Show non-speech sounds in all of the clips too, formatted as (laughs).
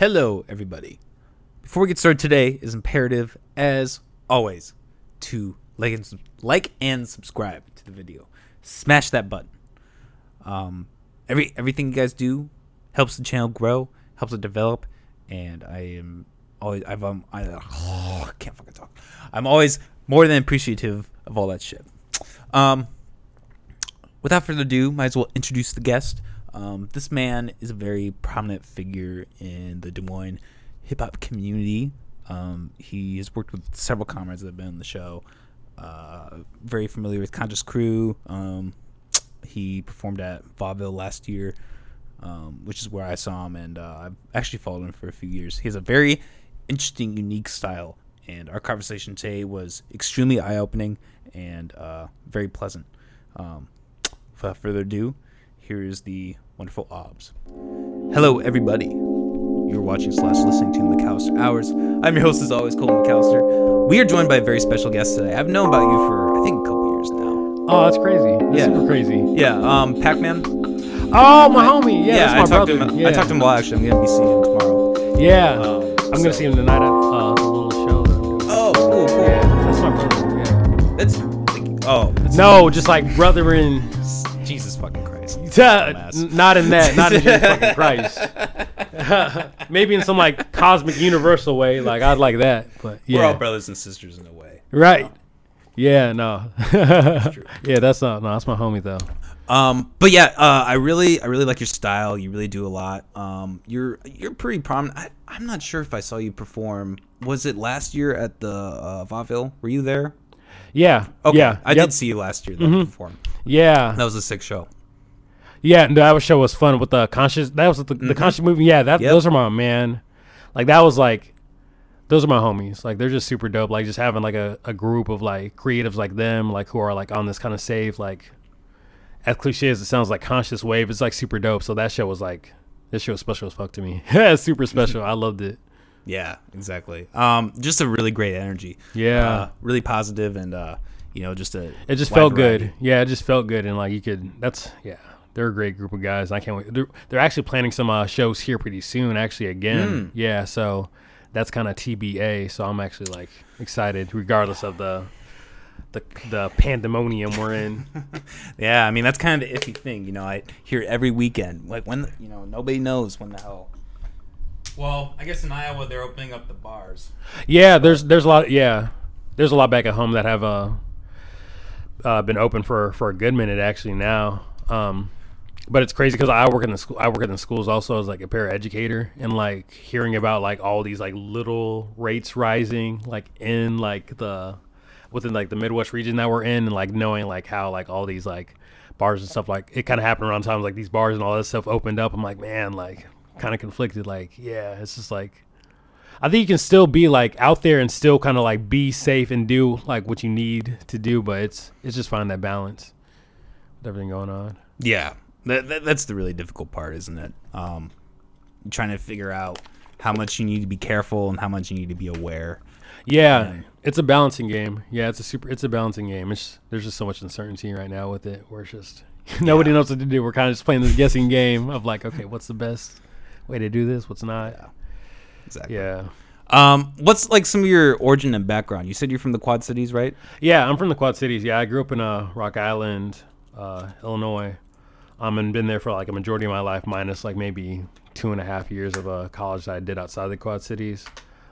Hello, everybody. Before we get started today, is imperative, as always, to like and, like and subscribe to the video. Smash that button. Um, every everything you guys do helps the channel grow, helps it develop, and I am always I've um I, oh, can't fucking talk. I'm always more than appreciative of all that shit. Um, without further ado, might as well introduce the guest. Um, this man is a very prominent figure in the Des Moines hip hop community. Um, he has worked with several comrades that have been on the show. Uh, very familiar with Conscious Crew. Um, he performed at Vaudeville last year, um, which is where I saw him, and uh, I've actually followed him for a few years. He has a very interesting, unique style, and our conversation today was extremely eye opening and uh, very pleasant. Um, without further ado, here is the wonderful Aubs. Hello, everybody. You're watching slash listening to McAllister Hours. I'm your host, as always, Colton McAllister. We are joined by a very special guest today. I've known about you for, I think, a couple years now. Oh, that's crazy. That's Yeah. super crazy. Yeah, um, Pac-Man. Oh, my homie. Yeah, that's my I talked brother. to him. yeah. I talked to him. Well, actually, I'm gonna be seeing him tomorrow. Yeah. Um, I'm gonna see him tonight at uh, the little show. that I'm doing. Oh, cool, cool. Yeah, that's my brother. Yeah. That's like, oh, it's, No, just like brother in. Jesus fucking not in that. Not in (laughs) Jesus fucking Christ. (laughs) Maybe in some like cosmic universal way. Like I'd like that. But We're all brothers and sisters in a way. Right. Yeah. No. (laughs) yeah. That's not. No. That's my homie though. Um, but yeah, uh, I really, I really like your style. You really do a lot. Um, you're, you're pretty prominent. I, I'm not sure if I saw you perform. Was it last year at the uh, Vaudeville? Were you there? Yeah. Okay. Yeah. I Yep. Mm-hmm. did see you last year. That perform. Yeah. That was a sick show. Yeah, and that show was fun with the conscious. That was the, the conscious movie. Yeah, that Mm-hmm. Yep. those are my man. Like that was like, those are my homies. Like they're just super dope. Like just having like a, a group of like creatives like them, like who are like on this kind of save. Like as cliche as it sounds, like conscious wave. It's like super dope. So that show was like, this show was special as fuck to me. (laughs) Yeah, super special. I loved it. (laughs) Yeah, exactly. Um, just a really great energy. Yeah. Uh, really positive and uh, you know, just a. It just felt variety. good. Yeah, it just felt good, and like you could. That's yeah. They're a great group of guys. I can't wait. They're, they're actually planning some uh, shows here pretty soon. Actually, again. Mm. Yeah. So that's kind of TBA. So I'm actually like excited, regardless of the the the pandemonium we're in. (laughs) Yeah, I mean that's kind of the iffy thing, you know. I hear every weekend, like when you know nobody knows when the hell. Well, I guess in Iowa they're opening up the bars. yeah. There's there's a lot. Yeah. There's a lot back at home that have uh, uh been open for for a good minute actually now. Um, but it's crazy because I work in the school. I work in the schools also as like a paraeducator, and like hearing about like all these like little rates rising, like in like the within like the Midwest region that we're in, and like knowing like how like all these like bars and stuff like it kind of happened around times like these bars and all that stuff opened up. I'm like, man, like kind of conflicted. Like, yeah, it's just like I think you can still be like out there and still kind of like be safe and do like what you need to do, but it's it's just finding that balance with everything going on. Yeah, that, that that's the really difficult part, isn't it? Um, trying to figure out how much you need to be careful and how much you need to be aware. Yeah, Yeah. it's a balancing game. Yeah, it's a super. It's a balancing game. It's there's just so much uncertainty right now with it, where it's just (laughs) nobody Yeah. knows what to do. We're kind of just playing this guessing game of like, okay, what's the best way to do this? What's not? Yeah. Exactly. Yeah, Um, what's like some of your origin and background? You said you're from the Quad Cities, right? yeah. I'm from the Quad Cities. Yeah, I grew up in uh, Rock Island, uh, Illinois. Um, and been there for like a majority of my life, minus like maybe two and a half years of a college that I did outside the Quad Cities.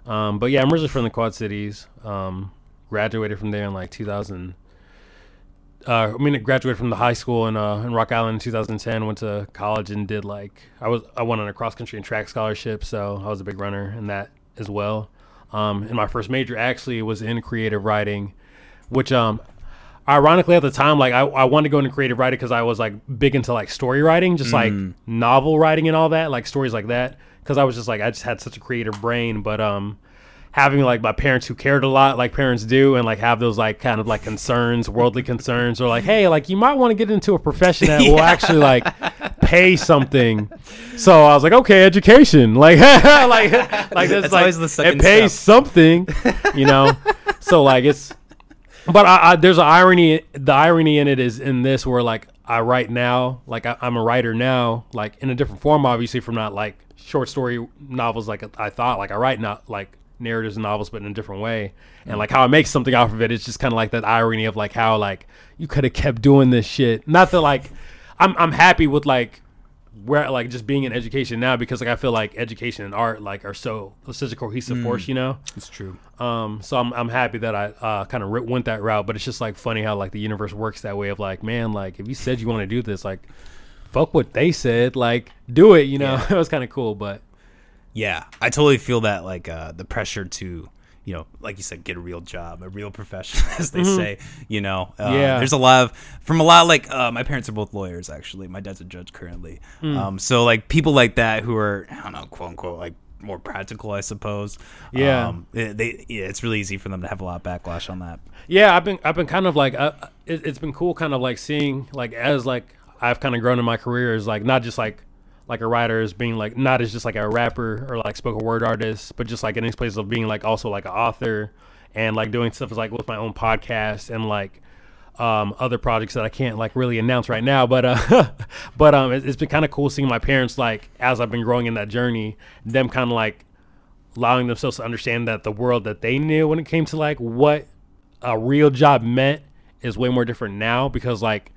Um, but yeah, I'm originally from the Quad Cities. Um, graduated from there in like 2000. Uh, I mean, I graduated from the high school in uh, in Rock Island in 2010. Went to college and did like I was I won on a cross country and track scholarship, so I was a big runner in that as well. Um, and my first major actually was in creative writing, which um, ironically at the time like I, I wanted to go into creative writing because I was like big into like story writing, just like novel writing and all that, like stories like that. Because I was just like I just had such a creative brain, but um, having like my parents who cared a lot like parents do and like have those like kind of like concerns worldly concerns or like hey like you might want to get into a profession that (laughs) will actually like pay something. So i was like okay education. (laughs) Like (laughs) like like that's, That's like always the second it pays something you know? So like it's but I, I, there's an irony the irony in it is in this where like I write now. Like I, I'm a writer now, like in a different form, obviously from not like short story novels like I thought. Like I write not like narratives and novels, but in a different way. And mm. like how I make something off of it, it's just kind of like that irony of like how like you could have kept doing this shit. Not that like I'm I'm happy with like where like just being in education now because like I feel like education and art like are so such a cohesive force, you know. It's true. Um, so I'm I'm happy that I uh, kind of went that route, but it's just like funny how like the universe works that way of like, man, like if you said you want to do this, like, fuck what they said, like do it, you know. Yeah. (laughs) it was kind of cool, but Yeah, I totally feel that like uh, the pressure to, you know, like you said, get a real job, a real profession, (laughs) as they say. You know, uh, Mm-hmm. Yeah. There's a lot of from a lot of, like uh, my parents are both lawyers actually. My dad's a judge currently. Hmm. Um, so like people like that who are I don't know, quote unquote, like more practical, I suppose. Yeah. Um, they yeah, it's really easy for them to have a lot of backlash on that. Yeah, I've been I've been kind of like uh, it, it's been cool, kind of like seeing like as like I've kind of grown in my career is like not just like like a writer as being like not as just like a rapper or like spoken word artist, but just like in these places of being like also like an author and like doing stuff like with my own podcast and like um, other projects that I can't like really announce right now. But uh, (laughs) but um, it, it's been kind of cool seeing my parents like as I've been growing in that journey, them kind of like allowing themselves to understand that the world that they knew when it came to like what a real job meant is way more different now because like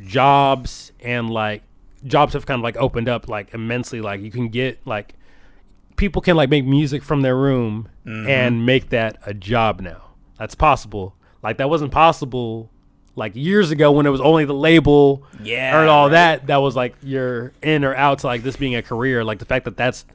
jobs and like jobs have kind of like opened up like immensely. Like you can get like people can like make music from their room mm-hmm. and make that a job now. That's possible. Like that wasn't possible like years ago when it was only the label Yeah, or all right. that. That was like you're in or out to like this being a career. Like the fact that that's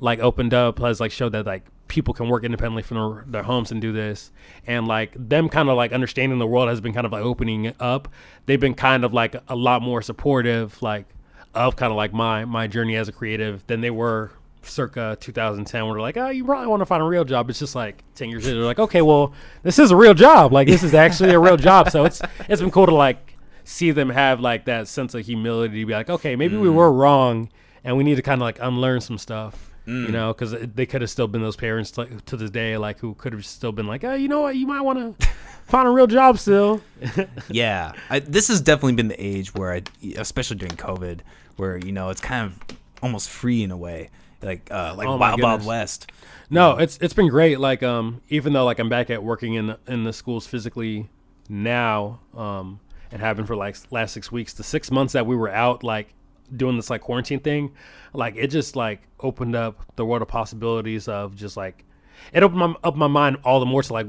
like opened up has like showed that like people can work independently from their, their homes and do this. And like them kind of like understanding the world has been kind of like opening up. They've been kind of like a lot more supportive. Like of kind of like my my journey as a creative than they were circa 2010 where they're like oh you probably want to find a real job. It's just like 10 years later they're like okay well this is a real job. Like this is actually a real job. So it's it's been cool to like see them have like that sense of humility to be like okay maybe we mm. were wrong and we need to kind of like unlearn some stuff you know because they could have still been those parents to this day like who could have still been like oh you know what you might want to (laughs) find a real job still (laughs) yeah, I, this has definitely been the age where I, especially during COVID, where you know it's kind of almost free in a way, like uh, like Oh Wild Wild. West. No, it's it's been great. Like um, even though like I'm back at working in in the schools physically now, um, and been for like last six weeks. The six months that we were out, like doing this like quarantine thing, like it just like opened up the world of possibilities of just like it opened my, up my mind all the more to like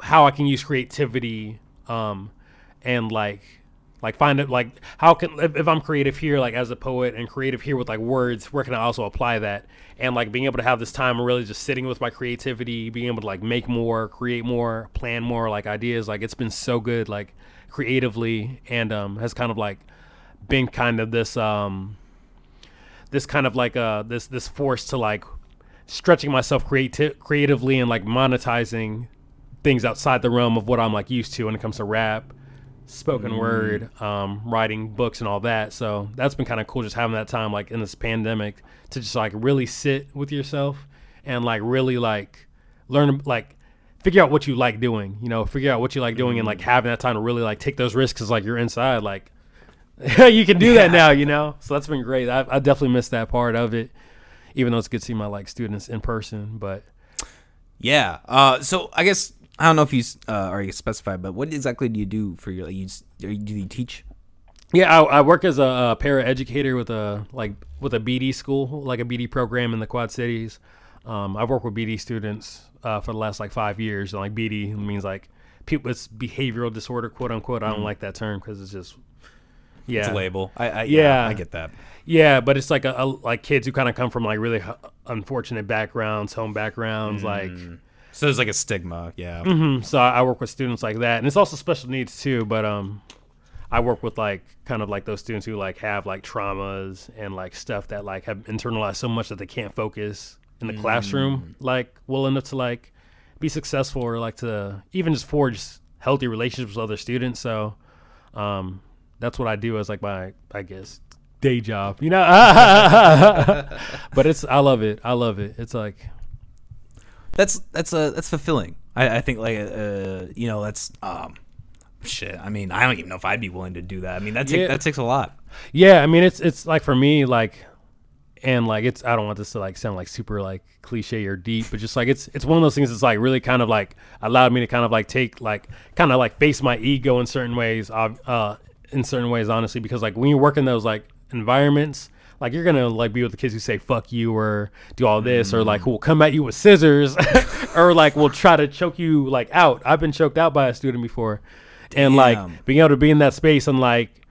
how I can use creativity, um, and like like find it like how can if, if i'm creative here like as a poet and creative here with like words where can i also apply that? And like being able to have this time really just sitting with my creativity being able to like make more create more plan more like ideas like it's been so good like creatively and um has kind of like been kind of this um this kind of like uh this this force to like stretching myself creati- creatively and like monetizing things outside the realm of what I'm like used to when it comes to rap, spoken word, um, writing books and all that. So that's been kind of cool just having that time like in this pandemic to just like really sit with yourself and like really like learn like figure out what you like doing, you know, figure out what you like doing and like having that time to really like take those risks cuz like you're inside like (laughs) you can do that now, you know. So that's been great. I, I definitely missed that part of it, even though it's good to see my like students in person. But Yeah. Uh, so I guess I don't know if you uh, already specified, but what exactly do you do for your? Like, you you- do you teach? yeah, I, I work as a, a para educator with a like with a BD school, like a BD program in the Quad Cities. Um, I've worked with BD students uh, for the last like five years, and like BD means like people with behavioral disorder, quote unquote. I don't like that term because it's just yeah, It's a label. I, I Yeah. I get that. Yeah, but it's like a, a like kids who kind of come from like really h- unfortunate backgrounds, home backgrounds, like. So there's like a stigma. Yeah. Mhm. So I I work with students like that, and it's also special needs too. But um, I work with like kind of like those students who like have like traumas and like stuff that like have internalized so much that they can't focus in the classroom, like well enough to like be successful or like to even just forge healthy relationships with other students. So um, that's what I do as like my I guess day job, you know. (laughs) but it's I love it. I love it. It's like That's that's uh, that's fulfilling. I, I think like uh, you know that's um, shit. I mean, I don't even know if I'd be willing to do that. I mean, that take, Yeah. that takes a lot. Yeah, I mean it's it's like for me like and like it's I don't want this to like sound like super like cliche or deep, but just like it's it's one of those things that's like really kind of like allowed me to kind of like take like kind of like face my ego in certain ways uh, uh in certain ways honestly because like when you work in those like environments like you're gonna like be with the kids who say fuck you or do all this or like who will come at you with scissors (laughs) or like will try to choke you like out. I've been choked out by a student before. And like being able to be in that space and like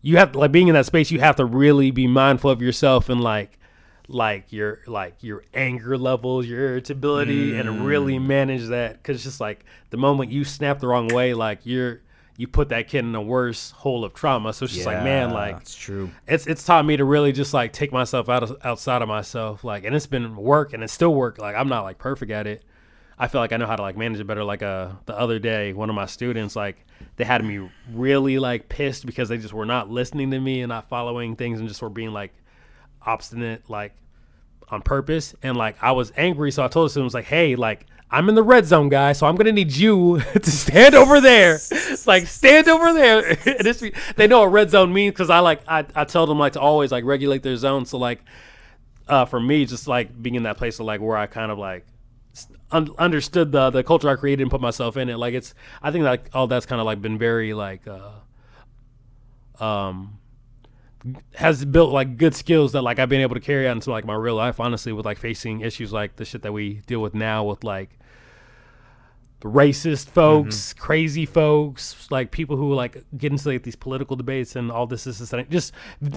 you have like being in that space you have to really be mindful of yourself and like like your like your anger levels your irritability and really mm. manage that. Because it's just like the moment you snap the wrong way like you're you put that kid in a worse hole of trauma. So it's just like man like it's true. it's it's taught me to really just like take myself out of outside of myself like and it's been work and it's still work. Like i'm not like perfect at it. I feel like i know how to like manage it better. Like uh the other day one of my students like they had me really like pissed because they just were not listening to me and not following things and just were being like obstinate like on purpose. And like i was angry so i told the students like hey like i'm in the red zone guy so i'm gonna need you (laughs) to stand over there. (laughs) Like stand over there. (laughs) They know what red zone means because i like I, I tell them like to always like regulate their zone. So like uh for me just like being in that place of like where i kind of like un- understood the the culture i created and put myself in it. Like it's i think like all that's kind of like been very like uh um has built like good skills that like I've been able to carry out into like my real life, honestly, with like facing issues like the shit that we deal with now with like racist folks, crazy folks, like people who like get into like these political debates and all this, this, this, and just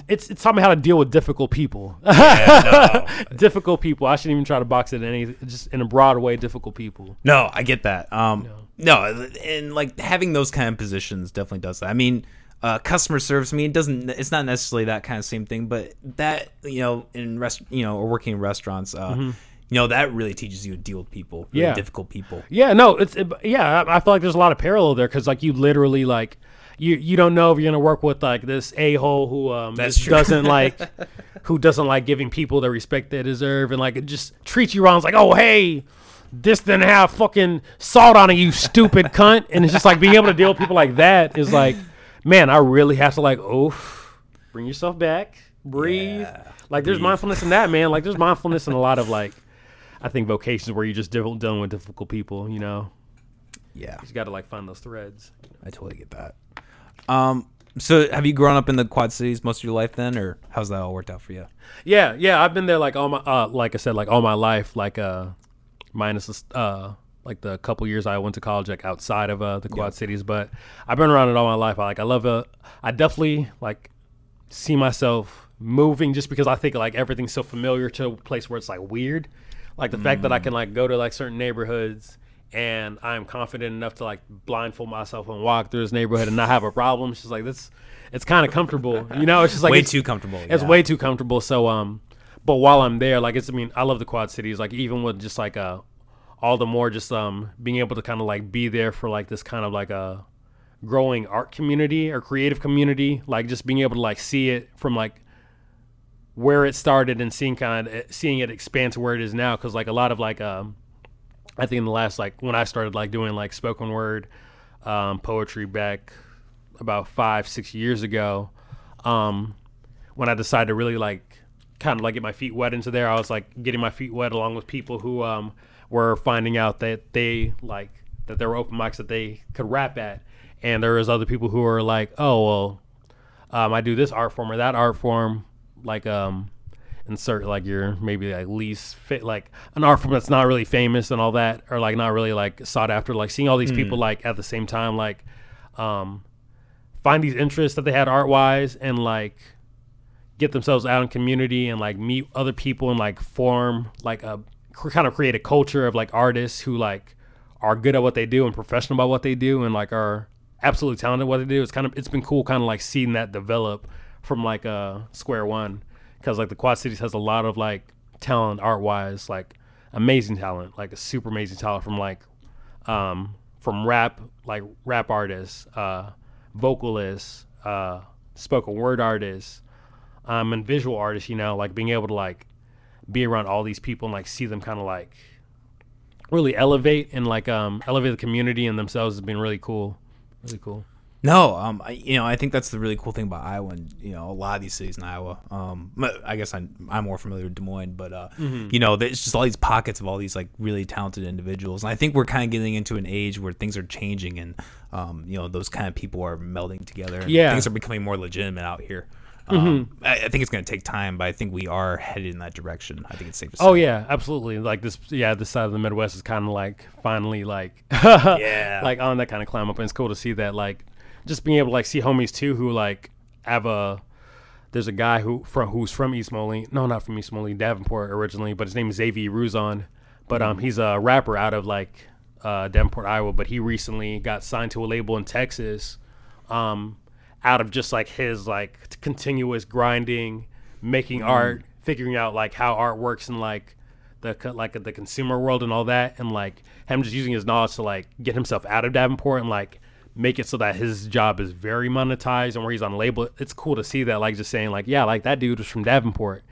it's it's taught me how to deal with difficult people. (laughs) difficult people. I shouldn't even try to box it in any just in a broad way. Difficult people. No, I get that. Um, no, and like having those kind of positions definitely does that. I mean, uh, customer service. I mean, it doesn't. It's not necessarily that kind of same thing, but that you know, in rest, you know, or working in restaurants, uh, you know, that really teaches you to deal with people, really Yeah. difficult people. Yeah, no, it's it, yeah. I, I feel like there's a lot of parallel there because like you literally like you you don't know if you're gonna work with like this a hole who um doesn't (laughs) like who doesn't like giving people the respect they deserve and like it just treats you wrong. It's like oh hey. This didn't have fucking salt on it, you stupid (laughs) cunt. And it's just like being able to deal with people like that is like, man, I really have to like, oh, bring yourself back, breathe. Yeah, like there's breathe. mindfulness in that, man. Like there's mindfulness in a lot of like, I think vocations where you're just deal- dealing with difficult people. You know, Yeah, you got to like find those threads. I totally get that. Um, so have you grown up in the Quad Cities most of your life then, or how's that all worked out for you? Yeah, yeah. I've been there like all my, uh, like I said, like all my life. Like uh, minus the uh, like the couple years I went to college, like outside of uh the Quad Cities. But I've been around it all my life. I like I love uh, I definitely like see myself moving just because I think like everything's so familiar to a place where it's like weird. Like the fact that I can like go to like certain neighborhoods and I'm confident enough to like blindfold myself and walk through this neighborhood and not have a problem. It's just like this. It's kind of comfortable, you know. It's just like Way too comfortable. it's yeah. way too comfortable. So um, but while I'm there, like it's I mean I love the Quad Cities. Like even with just like uh, all the more just um being able to kind of like be there for like this kind of like a growing art community or creative community. Like just being able to like see it from like where it started and seeing kind of seeing it expand to where it is now. Because like a lot of like um, I think in the last like when I started like doing like spoken word um, poetry back about five six years ago um, when I decided to really like kind of like get my feet wet into there, I was like getting my feet wet along with people who um, were finding out that they like that there were open mics that they could rap at, and there was other people who were like, oh well, um, I do this art form or that art form, like um, insert like your maybe like least fit like an art form that's not really famous and all that, or like not really like sought after. Like seeing all these people like at the same time, like um, find these interests that they had art wise and like get themselves out in community and like meet other people and like form like a kind of create a culture of like artists who like are good at what they do and professional about what they do and like are absolutely talented at what they do. It's kind of it's been cool kind of like seeing that develop from like uh square one because like the Quad Cities has a lot of like talent art wise like amazing talent like a super amazing talent from like um from rap like rap artists uh vocalists uh spoken word artists um and visual artists you know like being able to like be around all these people and like see them kind of like really elevate and like um elevate the community and themselves has been really cool. Really cool No, um, I, you know, I think that's the really cool thing about Iowa, and you know, a lot of these cities in Iowa. Um, I guess I'm I'm more familiar with Des Moines, but uh, you know, there's just all these pockets of all these like really talented individuals, and I think we're kind of getting into an age where things are changing, and um, you know, those kind of people are melding together. And Yeah. things are becoming more legitimate out here. Um, I, I think it's going to take time, but I think we are headed in that direction. I think it's safe to say. Oh yeah, absolutely. Like this, yeah, this side of the Midwest is kind of like finally like, (laughs) Yeah. like on that kind of climb up, and it's cool to see that. Like, just being able to like see homies too who like have a. There's a guy who from who's from East Moline. No, not from East Moline, Davenport originally, but his name is Xavier Ruzon. But um, he's a rapper out of like uh, Davenport, Iowa. But he recently got signed to a label in Texas. Um, out of just like his like continuous grinding, making art, figuring out like how art works in like the like the consumer world and all that, and like him just using his knowledge to like get himself out of Davenport and like make it so that his job is very monetized and where he's on label. It's cool to see that like just saying like yeah like that dude was from Davenport,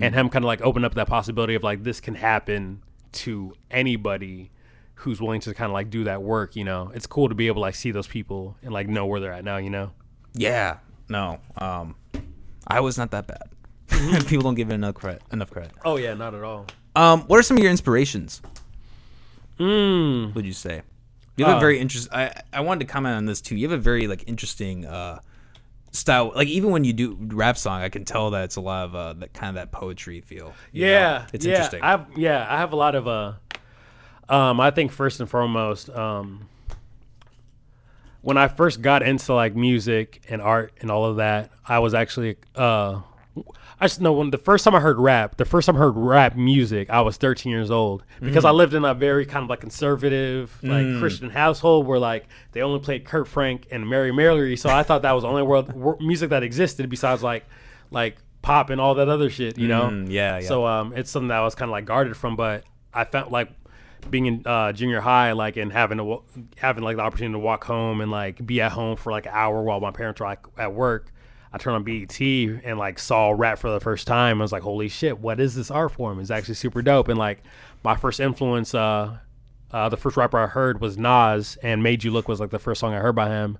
and him kind of like open up that possibility of like this can happen to anybody who's willing to kind of like do that work you know it's cool to be able to like see those people and like know where they're at now you know Yeah, no, um, I was not that bad. (laughs) People don't give it enough credit. Enough credit. Oh yeah, not at all. Um, what are some of your inspirations? Mm. Would you say? You have a very interest. I I wanted to comment on this too. You have a very like interesting uh style. Like even when you do rap song, I can tell that it's a lot of uh that kind of that poetry feel. you know? Yeah, it's yeah. interesting. I have, yeah, I have a lot of uh, um, I think first and foremost, um, when I first got into like music and art and all of that, I was actually uh, I just know when the first time I heard rap, the first time I heard rap music, I was 13 years old because I lived in a very kind of like conservative, like Christian household where like they only played Kirk Franklin and Mary Mary. So I thought that was the only world wor- music that existed besides like like pop and all that other shit, you know? Mm, yeah, yeah. So um, it's something that I was kind of like guarded from, but I felt like being in uh, junior high, like and having to having like the opportunity to walk home and like be at home for like an hour while my parents were like at work. I turned on BET and like saw rap for the first time. I was like, holy shit, what is this art form? It's actually super dope. And like my first influence, uh, uh, the first rapper I heard was Nas, and "Made You Look" was like the first song I heard by him.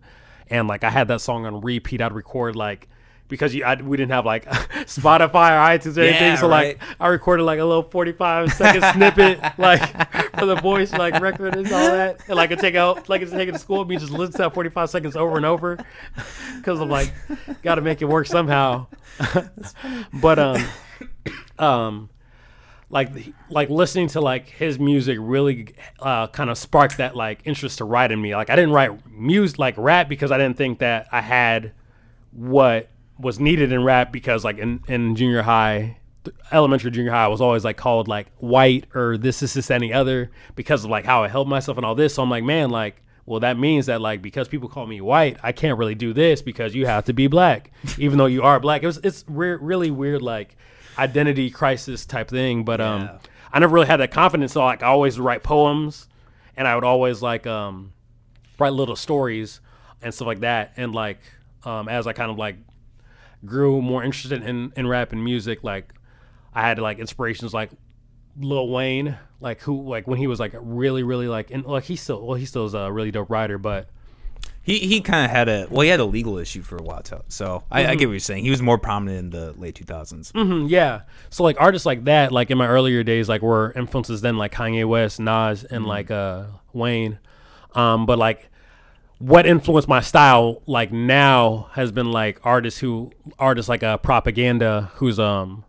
And like I had that song on repeat. I'd record like because you, I, we didn't have like (laughs) Spotify or iTunes or anything, Yeah, so like. I recorded like a little forty-five second (laughs) snippet, like for the voice like record and all that, and like I take out like it's taking to school me, just listen to that forty-five seconds over and over, because I'm like, got to make it work somehow. (laughs) but um, um, like like listening to like his music really uh, kind of sparked that like interest to write in me. Like I didn't write music like rap because I didn't think that I had what was needed in rap because like in, in junior high elementary junior high i was always like called like white or this this this any other because of like how i held myself and all this so i'm like man like well that means that like because people call me white i can't really do this because you have to be black (laughs) even though you are black it was it's re- really weird like identity crisis type thing but um Yeah. i never really had that confidence so like i always write poems and i would always like um write little stories and stuff like that. And like um, as I kind of like grew more interested in in rap and music, like I had like inspirations like Lil Wayne, like who like when he was like really really like and like he still well he still is a really dope writer, but he he kind of had a well, he had a legal issue for a while too. So I, I get what you're saying. He was more prominent in the late 2000s. Mhm, yeah. So like artists like that, like in my earlier days, like were influences then like Kanye West, Nas, and like uh Wayne. Um, but like what influenced my style like now has been like artists who artists like uh propaganda who's um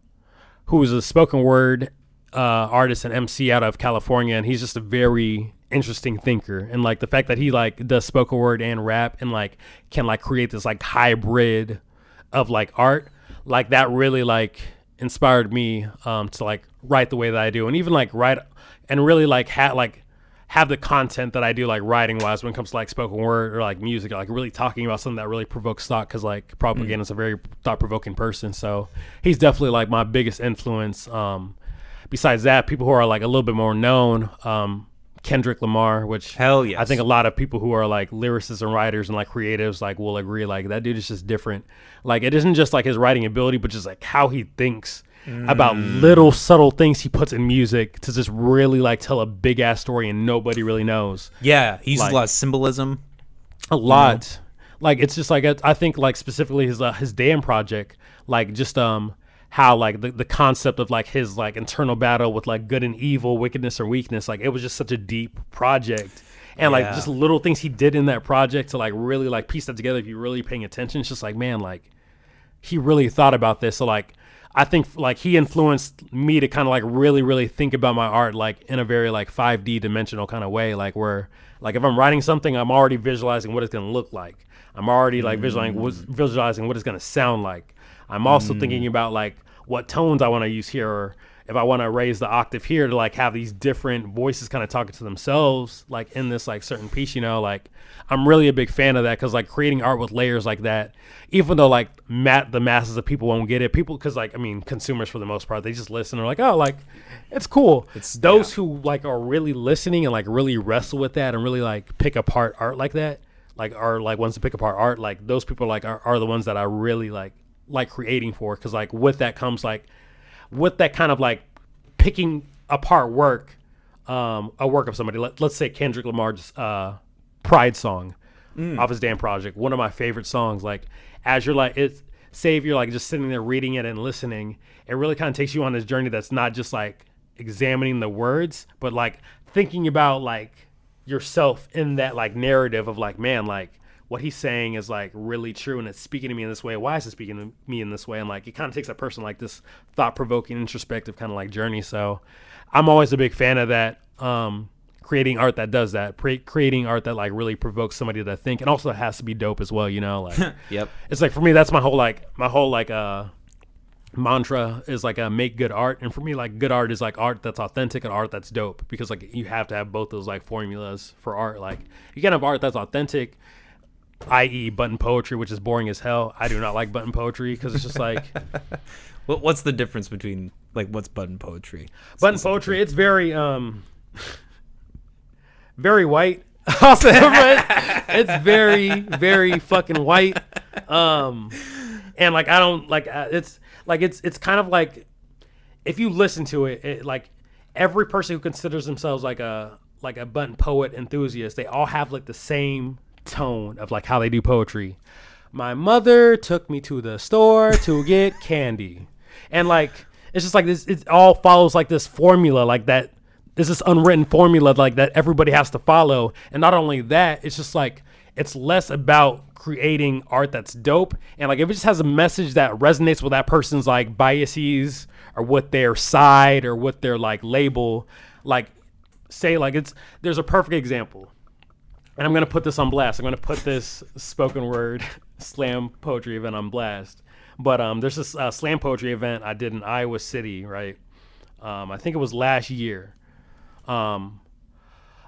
who's a spoken word uh artist and MC out of California and he's just a very interesting thinker. And like the fact that he like does spoken word and rap and like can like create this like hybrid of like art like that really like inspired me um to like write the way that I do. And even like write and really like had like have the content that I do like writing wise when it comes to like spoken word or like music like really talking about something that really provokes thought because like propaganda is a very thought provoking person. So he's definitely like my biggest influence um besides that people who are like a little bit more known um Kendrick Lamar which Hell yeah, I think a lot of people who are like lyricists and writers and like creatives like will agree like that dude is just different. Like it isn't just like his writing ability, but just like how he thinks about little subtle things he puts in music to just really like tell a big ass story and nobody really knows. Yeah, he uses Like- a lot of symbolism. A lot. like it's just like I think like specifically his uh, his damn project, like just um how like the, the concept of like his like internal battle with like good and evil, wickedness or weakness, like it was just such a deep project. And like just little things he did in that project to like really like piece that together if you're really paying attention. It's just like, man, like he really thought about this. So like I think like he influenced me to kind of like really really think about my art like in a very like 5D dimensional kind of way like where like if I'm writing something I'm already visualizing what it's going to look like. I'm already like visualizing what's mm. visualizing what it's going to sound like. I'm also thinking mm. about like what tones I want to use here or if I want to raise the octave here to like have these different voices kind of talking to themselves like in this like certain piece you know like i'm really a big fan of that because like creating art with layers like that even though like mat the masses of people won't get it people because like i mean consumers for the most part they just listen and are like oh like it's cool. It's those who like are really listening and like really wrestle with that and really like pick apart art like that like are like ones to pick apart art like those people like are, are the ones that i really like like creating for because like with that comes like with that kind of like picking apart work, um, a work of somebody. Let, let's say Kendrick Lamar's uh, Pride song off his damn project. One of my favorite songs. Like as you're like it's say if you're like just sitting there reading it and listening, it really kind of takes you on this journey that's not just like examining the words, but like thinking about like yourself in that like narrative of like man like what he's saying is like really true and it's speaking to me in this way. Why is it speaking to me in this way? And like it kind of takes a person like this thought-provoking introspective kind of like journey. So i'm always a big fan of that um creating art that does that. Pre- creating art that like really provokes somebody to think and also has to be dope as well you know like (laughs) Yep. it's like for me that's my whole like my whole like uh mantra is like a make good art. And for me like good art is like art that's authentic and art that's dope because like you have to have both those like formulas for art. Like you can have art that's authentic i.e button poetry which is boring as hell i do not like button poetry because it's just like (laughs) What, what's the difference between like what's button poetry? button poetry it's very um very white I'll say it. it's very very fucking white um and like i don't like uh, it's like it's it's kind of like if you listen to it, it like every person who considers themselves like a like a button poet enthusiast they all have like the same tone of like how they do poetry. My mother took me to the store to get (laughs) candy. And like it's just like this it all follows like this formula like that there's this unwritten formula like that everybody has to follow. And not only that it's just like it's less about creating art that's dope. And like if it just has a message that resonates with that person's like biases or what their side or what their like label like say like it's there's a perfect example and i'm gonna put this on blast i'm gonna put this spoken word slam poetry event on blast but um there's this uh, slam poetry event i did in iowa city right um i think it was last year um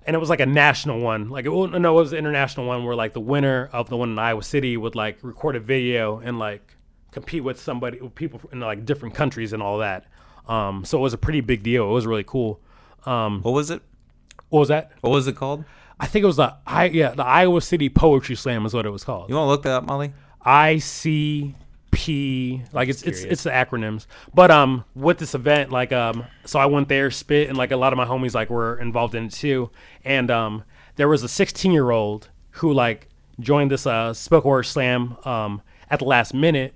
and it was like a national one. Like, it, no, it was an international one where like the winner of the one in Iowa City would like record a video and like compete with somebody, with people in like different countries and all that. Um, so it was a pretty big deal. It was really cool. Um, What was it? what was that? What was it called? I think it was the I yeah the Iowa City Poetry Slam is what it was called. You want to look that up, Molly? I C P like it's it's it's the acronyms. But um with this event like um so I went there spit and like a lot of my homies like were involved in it too and um there was a 16 year old who like joined this uh spoken word slam um at the last minute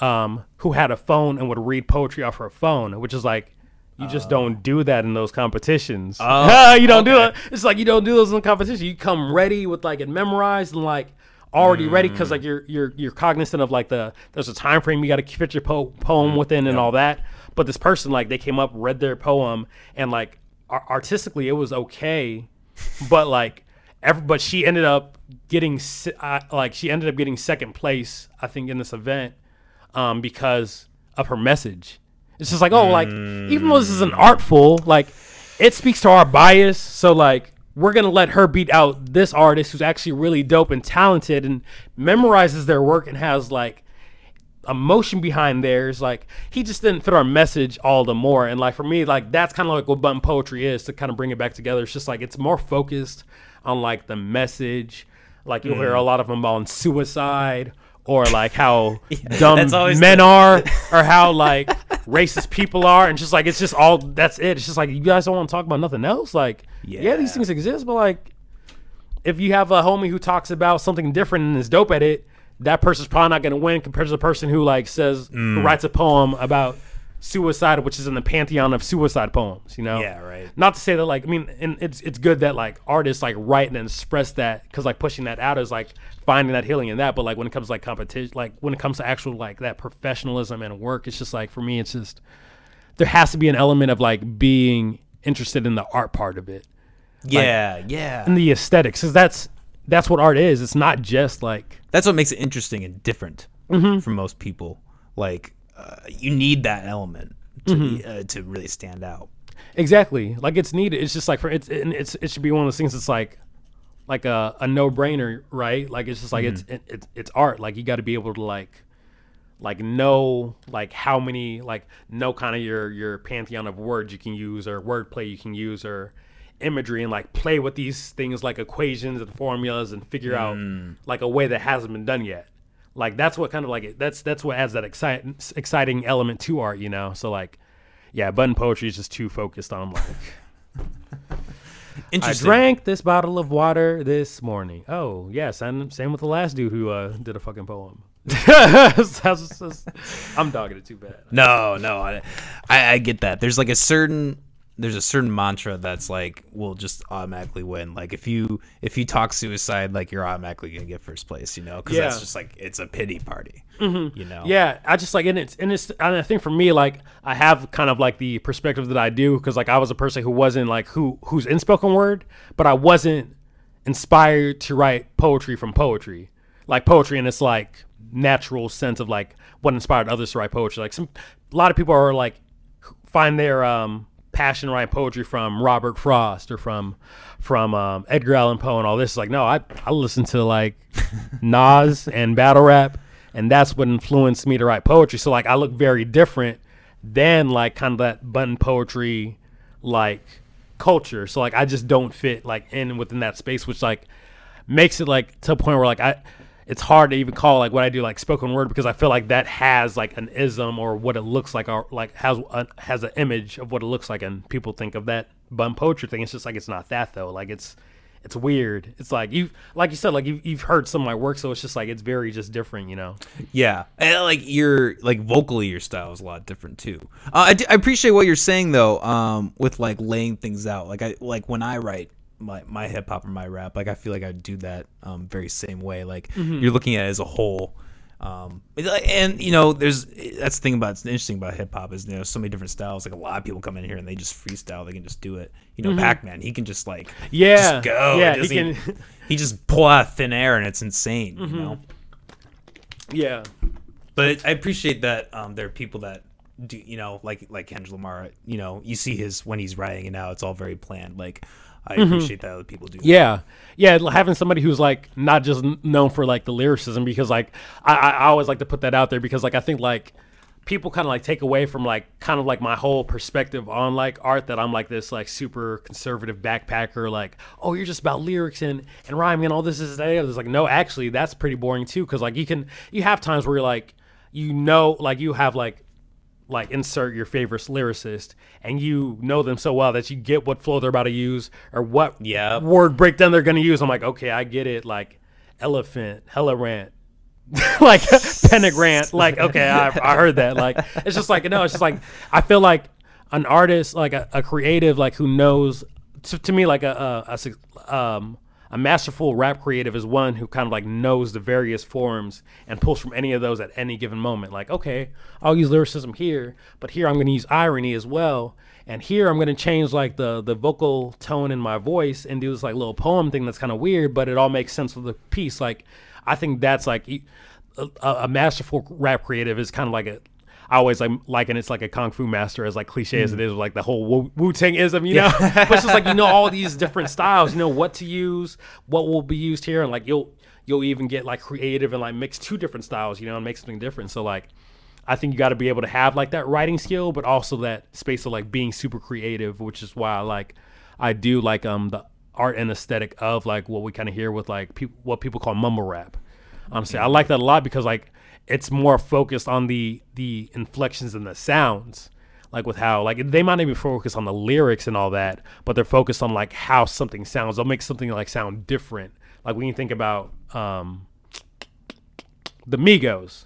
um who had a phone and would read poetry off her phone which is like you just don't do that in those competitions. Oh, (laughs) you don't do okay. it. It's like you don't do those in competition. You come ready with like it memorized and like already ready because like you're you're you're cognizant of like the there's a time frame you got to fit your po- poem within and all that. But this person like they came up, read their poem, and like ar- artistically it was okay, but like every but she ended up getting uh, like she ended up getting second place I think in this event um, because of her message. It's just like, oh, like even though this is an hmm. artful, like it speaks to our bias. So like we're gonna let her beat out this artist who's actually really dope and talented and memorizes their work and has like emotion behind theirs. Like he just didn't fit our message all the more. And like for me, like that's kind of like what button poetry is to kind of bring it back together. It's just like it's more focused on like the message. Like you'll hear hmm. a lot of them on suicide or like how (laughs) dumb men the- are (laughs) or how like racist people are and just like it's just all that's it. It's just like you guys don't want to talk about nothing else. Like yeah, Yeah. these things exist, but like if you have a homie who talks about something different and is dope at it, that person's probably not gonna win compared to the person who like says who writes a poem about suicide, which is in the pantheon of suicide poems. You know? Yeah, right. Not to say that like I mean, and it's it's good that like artists like write and express that because like pushing that out is like finding that healing in that. But like when it comes to like competition, like when it comes to actual like that professionalism and work, it's just like for me, it's just there has to be an element of like being interested in the art part of it Yeah, yeah. and the aesthetics because that's that's what art is it's not just like That's what makes it interesting and different Mm-hmm. for most people. Like uh, you need that element to Mm-hmm. be, uh, to really stand out. exactly. Like it's needed. It's just like for it's it's it should be one of those things that's like like a, a no-brainer right? Like it's just like it's it, it's it's art. Like you got to be able to like like know like how many like know kind of your your pantheon of words you can use or wordplay you can use or imagery and like play with these things like equations and formulas and figure out like a way that hasn't been done yet like that's what kind of like it that's that's what adds that exciting exciting element to art you know so like yeah button poetry is just too focused on like I drank this bottle of water this morning. Oh, yes, and same with the last dude who uh, did a fucking poem. (laughs) I'm dogging it too bad. No, no, I, I, I get that. There's like a certain there's a certain mantra that's like will just automatically win. Like if you if you talk suicide, like you're automatically gonna get first place. You know, because that's just like it's a pity party. You know. Yeah, I just like and it's and it's and I think for me like I have kind of like the perspective that I do because like I was a person who wasn't like who who's in spoken word, but I wasn't inspired to write poetry from poetry, like poetry and its like natural sense of like what inspired others to write poetry. Like some a lot of people are like find their um passion writing poetry from Robert Frost or from from um, Edgar Allan Poe and all this. Like, no, I I listen to like (laughs) Nas and battle rap, and that's what influenced me to write poetry. So like, I look very different than like kind of that button poetry like culture. So like, I just don't fit like in within that space, which like makes it like to a point where like I it's hard to even call like what I do like spoken word because I feel like that has like an ism or what it looks like or like has a, has an image of what it looks like and people think of that button poetry thing. It's just like it's not that though. Like it's it's weird. It's like you like you said like you you've heard some of my work, so it's just like it's very just different, you know. Yeah, and like your like vocally, your style is a lot different too. Uh, I, d- I appreciate what you're saying though, um, with like laying things out. Like I like when I write my my hip hop or my rap, like I feel like I do that um very same way. Like you're looking at it as a whole. Um, and, you know, there's that's the thing about it's interesting about hip hop is you know so many different styles. Like a lot of people come in here and they just freestyle. They can just do it. You know, Pac-Man, he can just like Yeah, just go. yeah, he can- even- he just pull out thin air and it's insane. You know. Yeah. But I appreciate that um, there are people that do, you know, like like Kendrick Lamar. You know, you see his when he's writing it now, it's all very planned. Like I mm-hmm. appreciate that other people do. that. Yeah, yeah. Having somebody who's like not just known for like the lyricism, because like I, I I always like to put that out there because like I think like people kind of like take away from like kind of like my whole perspective on like art that I'm like this like super conservative backpacker like oh you're just about lyrics and and rhyming and all this is that it's like no actually that's pretty boring too because like you can you have times where you're like you know like you have like like insert your favorite lyricist and you know them so well that you get what flow they're about to use or what Yep. word breakdown they're gonna use. I'm like, okay, I get it. Like elephant, hella rant, (laughs) like pentagram. Like, okay, I, I heard that. Like, it's just like no, it's just like I feel like an artist, like a, a creative, like who knows. To, to me, like a, a, a um, a masterful rap creative is one who kind of like knows the various forms and pulls from any of those at any given moment. Like, okay, I'll use lyricism here, but here I'm going to use irony as well. And here I'm going to change like the the vocal tone in my voice and do this like little poem thing that's kind of weird, but it all makes sense with the piece. Like, I think that's like a masterful rap creative is kind of like a I always like liken it's like a kung fu master, as like cliche as it is, like the whole Wu Tang ism, you know. (laughs) but it's just like you know all these different styles, you know what to use, what will be used here, and like you'll you'll even get like creative and like mix two different styles, you know, and make something different. So like, I think you got to be able to have like that writing skill, but also that space of like being super creative, which is why I like I do like um the art and aesthetic of like what we kind of hear with like peop what people call mumble rap. Honestly, I like that a lot because like it's more focused on the the inflections and the sounds. like with how like they might not even focus on the lyrics and all that, but they're focused on like how something sounds. They'll make something like sound different. Like when you think about um, the Migos,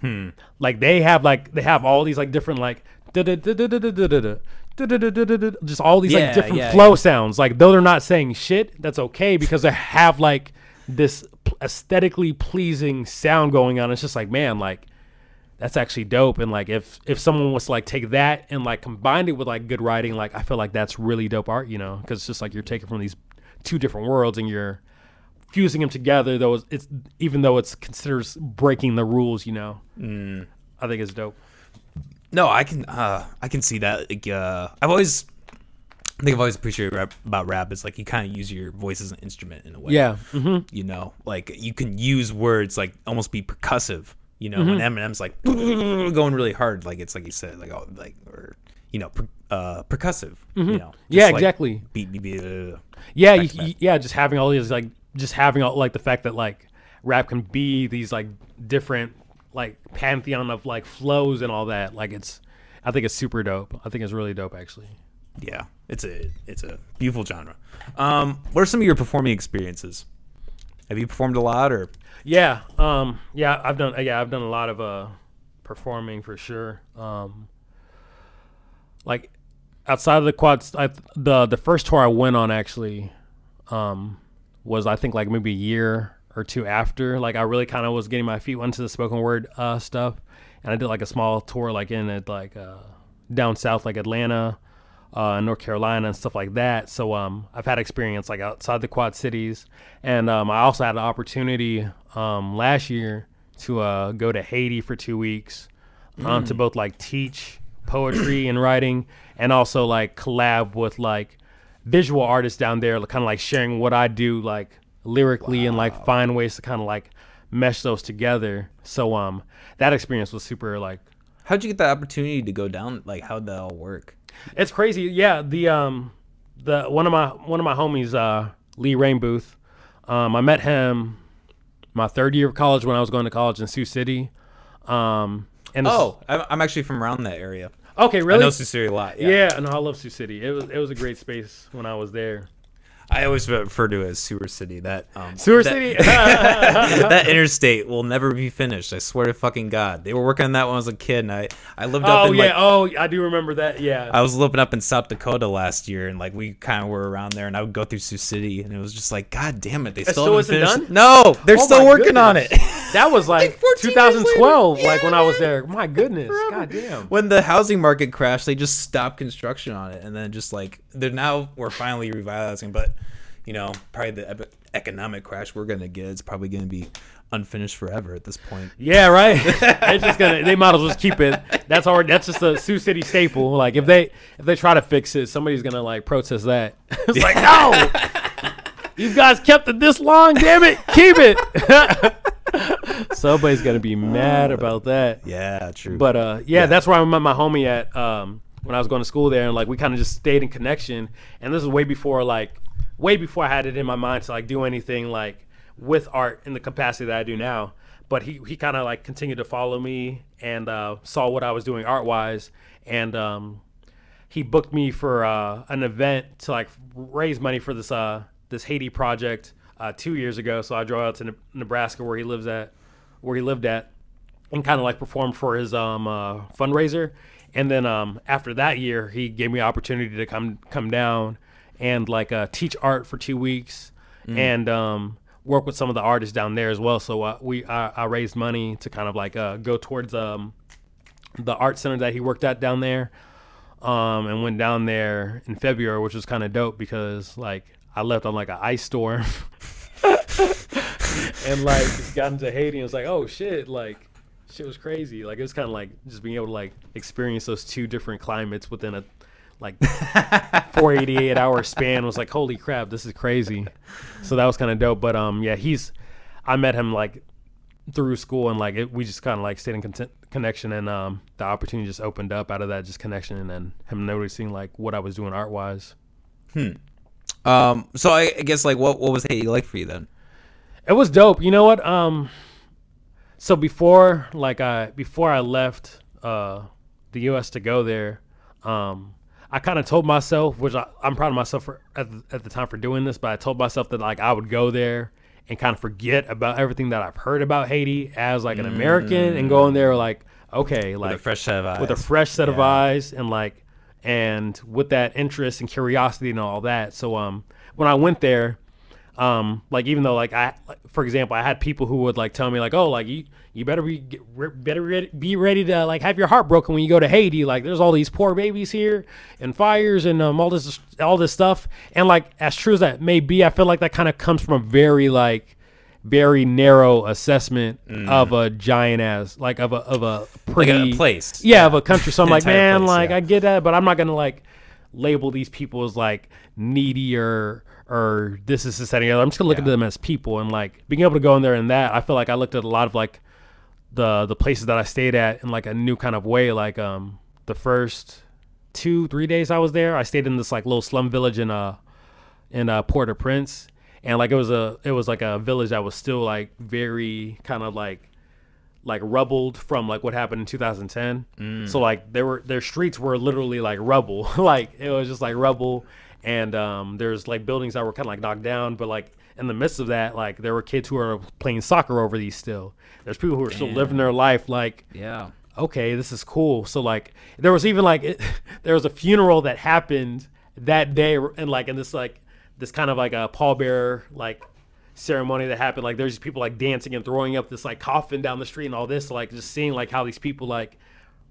Hmm. like they have like they have all these like different like just all these like different flow sounds. Like though they're not saying shit, that's okay because they have like this aesthetically pleasing sound going on. It's just like man, like that's actually dope. And like if if someone was to like take that and like combine it with like good writing, like I feel like that's really dope art, you know, because it's just like you're taking from these two different worlds and you're fusing them together. Though it's, it's even though it's considered breaking the rules, you know. Mm. I think it's dope. No, I can uh I can see that. Like uh I've always I think I've always appreciated rap, about rap is like you kind of use your voice as an instrument in a way. Yeah. hmm You know, like you can use words like almost be percussive. You know, when Eminem's like (laughs) going really hard, like it's like you said, like oh, like or you know, per, uh, percussive. You know, Yeah, like, exactly. Beat, beat, beat, uh, Yeah, you, you- yeah, just having all these like just having all like the fact that like rap can be these like different like pantheon of like flows and all that. Like it's I think it's super dope. I think it's really dope actually. Yeah, it's a it's a beautiful genre. Um, what are some of your performing experiences? Have you performed a lot, or Yeah, um yeah, I've done yeah, I've done a lot of uh performing for sure. Um like outside of the quads I, the the first tour I went on actually um was I think like maybe a year or two after like I really kind of was getting my feet into the spoken word uh stuff and I did like a small tour like in it like uh down south like Atlanta uh, North Carolina and stuff like that. So um, I've had experience like outside the Quad Cities, and um, I also had an opportunity um, last year to uh, go to Haiti for two weeks um, to both like teach poetry and writing, and also like collab with like visual artists down there, kind of like sharing what I do like lyrically and like find ways to kind of like mesh those together. So um, that experience was super like how'd you get the opportunity to go down? Like, how'd that all work? It's crazy. Yeah, the um the one of my one of my homies, uh, Lee Rainbooth. Um, I met him my third year of college when I was going to college in Sioux City. Um, and Oh, I'm actually from around that area. okay, really? I know Sioux City a lot. Yeah. yeah. no, I love Sioux City. It was it was a great space when I was there. I always refer to it as Sewer City. That um, Sewer that- City. (laughs) (laughs) that interstate will never be finished. I swear to fucking god. They were working on that when I was a kid, and I I lived up oh in yeah. like oh, I do remember that. Yeah. I was living up in South Dakota last year, and like we kind of were around there, and I would go through Sioux City, and it was just like, God damn it, they still, still haven't finished. No, they're Oh still working on it. That was like, (laughs) 14 years 2012, later. like when I was there. My goodness. God damn. when the housing market crashed, they just stopped construction on it, and then just like they're now we're finally revitalizing, but you know, probably the economic crash we're gonna get is probably gonna be unfinished forever at this point. Yeah, right. They're just gonna. They might as well just keep it. That's already. That's just a Sioux City staple. Like if they if they try to fix it, somebody's gonna like protest that. (laughs) it's like no, you guys kept it this long. Damn it, keep it. (laughs) Somebody's gonna be mad about that. Yeah, true. But uh, yeah, Yeah. that's where I met my homie at um, when I was going to school there, and like we kind of just stayed in connection. And this is way before like, way before I had it in my mind to like do anything like with art in the capacity that I do now. But he he kind of like continued to follow me and uh, saw what I was doing art wise, and um, he booked me for uh, an event to like raise money for this uh, this Haiti project uh, two years ago. So I drove out to Ne- Nebraska where he lives at, where he lived at, and kind of like performed for his um, uh, fundraiser. And then um, after that year, he gave me opportunity to come come down and like uh, teach art for two weeks and um, work with some of the artists down there as well. So uh, we I, I raised money to kind of like uh, go towards um, the art center that he worked at down there um, and went down there in February, which was kind of dope because like I left on like an ice storm (laughs) and like got into Haiti and was like, oh shit, like shit was crazy. Like it was kind of like just being able to like experience those two different climates within a like 488 hour span was like holy crap this is crazy so that was kind of dope but um yeah he's i met him like through school and like it, we just kind of like stayed in con- connection and um the opportunity just opened up out of that just connection and then him noticing like what i was doing art wise hmm um, so I, I guess like what what was Haiti like for you then? It was dope. You know what? Um, so before like I before I left uh the U.S. to go there, um, I kind of told myself, which I, I'm proud of myself for at the, at the time for doing this, but I told myself that like I would go there and kind of forget about everything that I've heard about Haiti as like an American and go in there like okay, like with a fresh set of eyes. with a fresh set of eyes and like and with that interest and curiosity and all that. So um when I went there, um like even though like I like, for example I had people who would like tell me like oh like you you better be get, re- better ready, be ready to like have your heart broken when you go to Haiti like there's all these poor babies here and fires and um all this all this stuff and like as true as that may be I feel like that kind of comes from a very like very narrow assessment of a giant ass like of a of a Mm. like pretty a place. yeah, of a country. So I'm like, man, place, like yeah. I get that, but I'm not gonna like label these people as like needy or or this is this that, and the other. I'm just gonna look at them as people and like being able to go in there and that. I feel like I looked at a lot of like the the places that I stayed at in like a new kind of way. Like um the first two three days I was there, I stayed in this like little slum village in uh in uh Port-au-Prince, and like it was a it was like a village that was still like very kind of like like rubbled from like what happened in 2010. So like there were their streets were literally like rubble, (laughs) like it was just like rubble, and um, there's like buildings that were kind of like knocked down, but like in the midst of that, like there were kids who are playing soccer over these still. There's people who are still living their life like Yeah. okay, this is cool. So like there was even like it, (laughs) there was a funeral that happened that day and like in this like this kind of like a pallbearer like ceremony that happened like there's people like dancing and throwing up this like coffin down the street and all this like just seeing like how these people like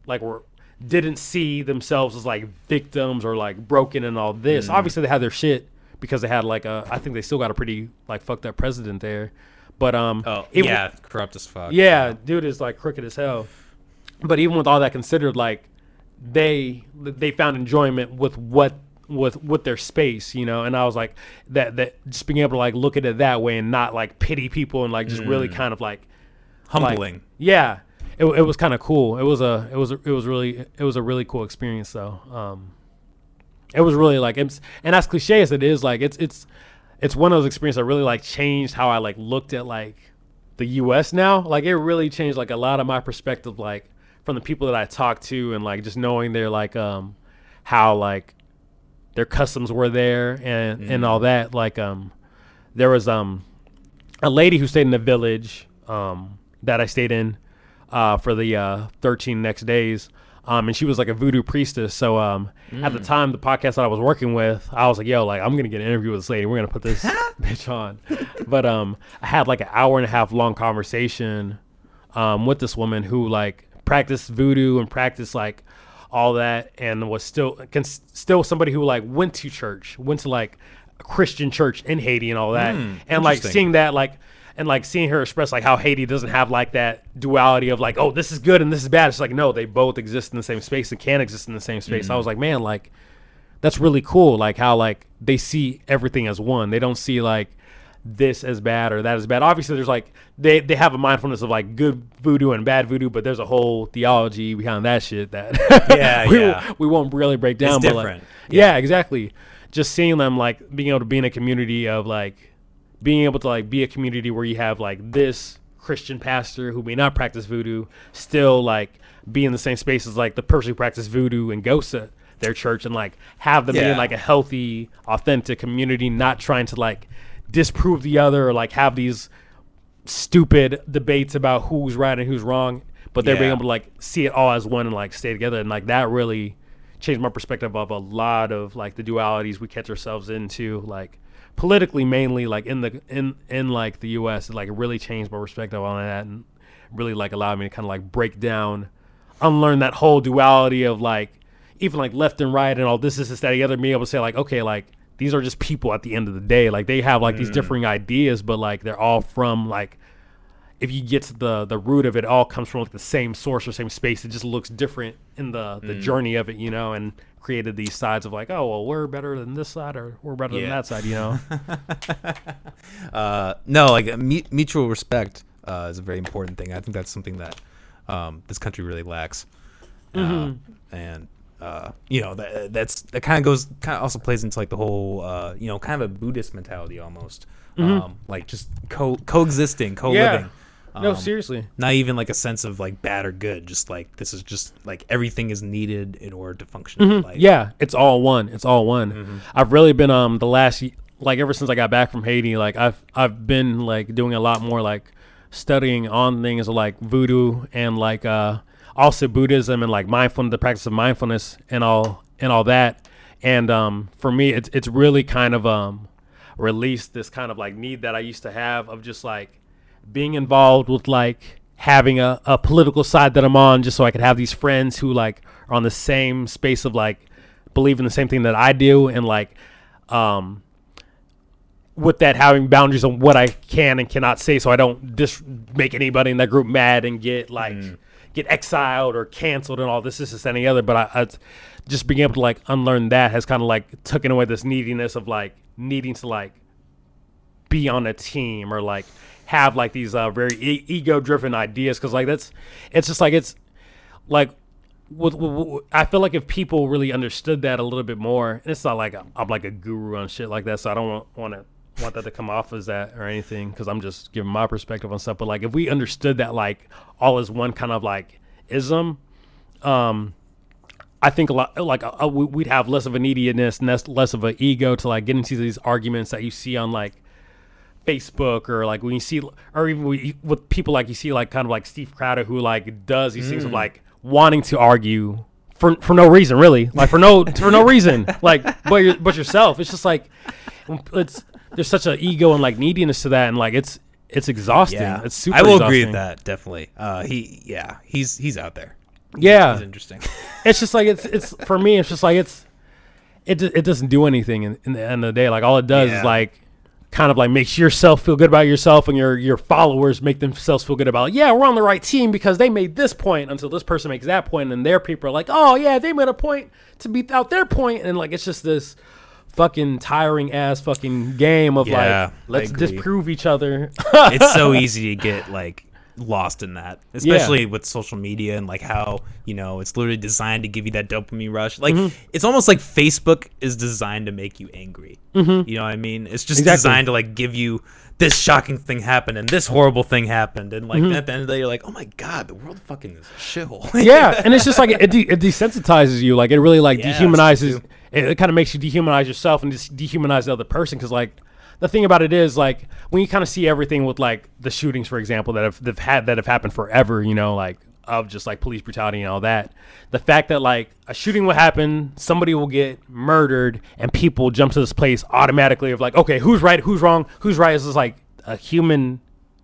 like were didn't see themselves as like victims or like broken and all this obviously they had their shit because they had like a i think they still got a pretty like fucked up president there but um Oh it- yeah, corrupt as fuck. yeah, dude is like crooked as hell. But even with all that considered, like they they found enjoyment with what with with their space, you know. And I was like that that just being able to like look at it that way and not like pity people and like just really kind of like like- Humbling. yeah, it, it was kind of cool. It was a it was a, it was really it was a really cool experience though. Um, it was really like it's and as cliche as it is, like it's it's it's one of those experiences that really like changed how I like looked at like the U.S. now. Like it really changed like a lot of my perspective, like from the people that I talked to and like just knowing their like um how like their customs were there and and all that. Like um there was um a lady who stayed in the village um that I stayed in uh for the uh 13 next days. Um, and she was like a voodoo priestess. So um, at the time, the podcast that I was working with, I was like, "Yo, like I'm gonna get an interview with this lady. We're gonna put this (laughs) (laughs) bitch on." But um, I had like an hour and a half long conversation um, with this woman who like practiced voodoo and practiced like all that, and was still can, still somebody who like went to church, went to like a Christian church in Haiti and all that, and like seeing that like and like seeing her express like how Haiti doesn't have like that duality of like oh this is good and this is bad. It's like no, they both exist in the same space and can exist in the same space. I mm-hmm. was like man like that's really cool like how like they see everything as one they don't see like this as bad or that as bad obviously there's like they they have a mindfulness of like good voodoo and bad voodoo but there's a whole theology behind that shit that Yeah, (laughs) we, yeah. we won't really break down but like different. yeah exactly just seeing them like being able to be in a community of like being able to like be a community where you have like this Christian pastor who may not practice voodoo still like be in the same space as like the person who practice voodoo and goes to their church and like have them be Yeah. in like a healthy, authentic community, not trying to like disprove the other or like have these stupid debates about who's right and who's wrong, but they're being able to like see it all as one and like stay together and like that really changed my perspective of a lot of like the dualities we catch ourselves into like politically mainly like in the in in like the US it like really changed my perspective on that and really like allowed me to kind of like break down unlearn that whole duality of like even like left and right and all this this, this that the other being able to say like okay like these are just people at the end of the day. Like they have like these mm. differing ideas but like they're all from like if you get to the the root of it, it all comes from like the same source or same space. It just looks different in the the journey of it, you know, and created these sides of like, oh well, we're better than this side or we're better than that side, you know. (laughs) uh, no, like uh, mu- mutual respect uh, is a very important thing. I think that's something that um, this country really lacks, uh, and uh, you know that that's that kind of goes kind of also plays into like the whole uh, you know kind of a Buddhist mentality almost, um, like just co coexisting, co living. no, Um, seriously. Not even like a sense of like bad or good. Just like this is just like everything is needed in order to function. Mm-hmm. Yeah, it's all one. It's all one. I've really been um the last like ever since I got back from Haiti, like I've I've been like doing a lot more like studying on things like voodoo and like uh also Buddhism and like mindfulness, the practice of mindfulness and all and all that. And um for me, it's it's really kind of um released this kind of like need that I used to have of just like being involved with like having a, a political side that I'm on just so I could have these friends who like are on the same space of like believe in the same thing that I do and like um with that having boundaries on what I can and cannot say so I don't dis- make anybody in that group mad and get like get exiled or canceled and all this this this any other. But I, I just being able to like unlearn that has kind of like taken away this neediness of like needing to like be on a team or like have like these uh, very e- ego driven ideas because like that's it's just like it's like with, with, I feel like if people really understood that a little bit more, and it's not like I'm, like a guru on shit like that, so I don't want want to want that to come off as that or anything because I'm just giving my perspective on stuff. But like if we understood that like all is one kind of like ism, um, I think a lot like uh, we- we'd have less of an neediness, and less less of an ego to like get into these arguments that you see on like Facebook or like when you see, or even with people like you see, like kind of like Steve Crowder, who like does these things of like wanting to argue for for no reason, really, like for no for no reason, (laughs) like but your, but yourself. It's just like it's there's such an ego and like neediness to that, and like it's it's exhausting. Yeah, it's super. I will agree with that. Definitely. Uh, he, yeah, he's he's out there. Yeah, He's interesting. (laughs) it's just like it's it's for me. It's just like it's it it doesn't do anything in, in the end of the day. Like all it does Yeah. is like kind of like makes yourself feel good about yourself, and your your followers make themselves feel good about. Yeah, we're on the right team because they made this point until this person makes that point, and their people are like, oh yeah, they made a point to beat out their point, and like it's just this fucking tiring ass fucking game of Yeah, like let's disprove each other. it's so (laughs) easy to get like lost in that, especially with social media and like how you know it's literally designed to give you that dopamine rush. Like Mm-hmm. it's almost like Facebook is designed to make you angry. You know what I mean? It's just Exactly. designed to like give you this shocking thing happened and this horrible thing happened and like Mm-hmm. at the end of the day you're like, oh my god, the world fucking is a shithole. (laughs) yeah, (laughs) and it's just like it, de- it desensitizes you. Like it really like Yeah, dehumanizes. It, it kind of makes you dehumanize yourself and just dehumanize the other person. Because like the thing about it is like when you kind of see everything with like the shootings, for example, that have they've had that have happened forever. You know, like of just like police brutality and all that. The fact that like a shooting will happen, somebody will get murdered, and people jump to this place automatically of like, okay, who's right, who's wrong, who's right? Is just like a human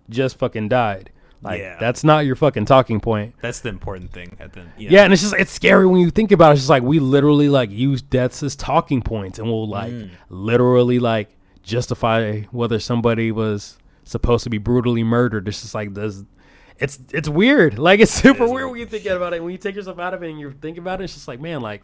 just fucking died. Like Yeah. that's not your fucking talking point. That's the important thing at the know? Yeah, and it's just it's scary when you think about it. It's just like we literally like use deaths as talking points, and we'll like Mm. literally like justify whether somebody was supposed to be brutally murdered. It's just like this. It's it's weird. Like it's (laughs) super is weird weird. when you think about it. When you take yourself out of it and you think about it, it's just like man, like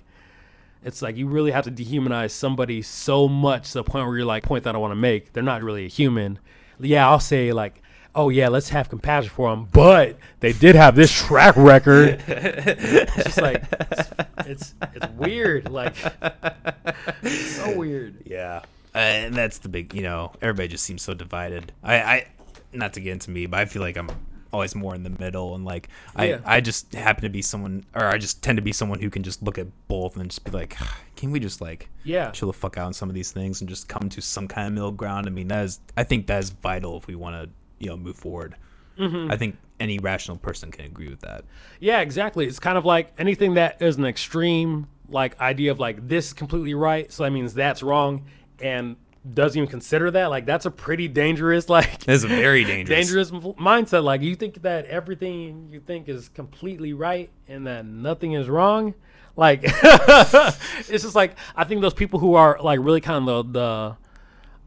it's like you really have to dehumanize somebody so much to the point where you're like point that I want to make. They're not really a human. Yeah, I'll say like. Oh yeah, let's have compassion for them, but they did have this track record. it's just like it's it's, it's weird, like (laughs) it's so weird. Yeah, uh, and that's the big. You know, everybody just seems so divided. I, I, not to get into me, but I feel like I'm always more in the middle, and like Yeah. I, I just happen to be someone, or I just tend to be someone who can just look at both and just be like, can we just like Yeah. chill the fuck out on some of these things and just come to some kind of middle ground? I mean, that is, I think that is vital if we want to, you know, move forward. Mm-hmm. I think any rational person can agree with that. Yeah, exactly. It's kind of like anything that is an extreme like idea of like this is completely right, so that means that's wrong, and doesn't even consider that. Like that's a pretty dangerous (laughs) like is a very dangerous. dangerous mindset. Like you think that everything you think is completely right and that nothing is wrong. Like (laughs) it's just like I think those people who are like really kind of the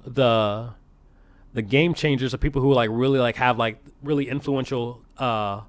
the the the game changers are people who like really like have like really influential uh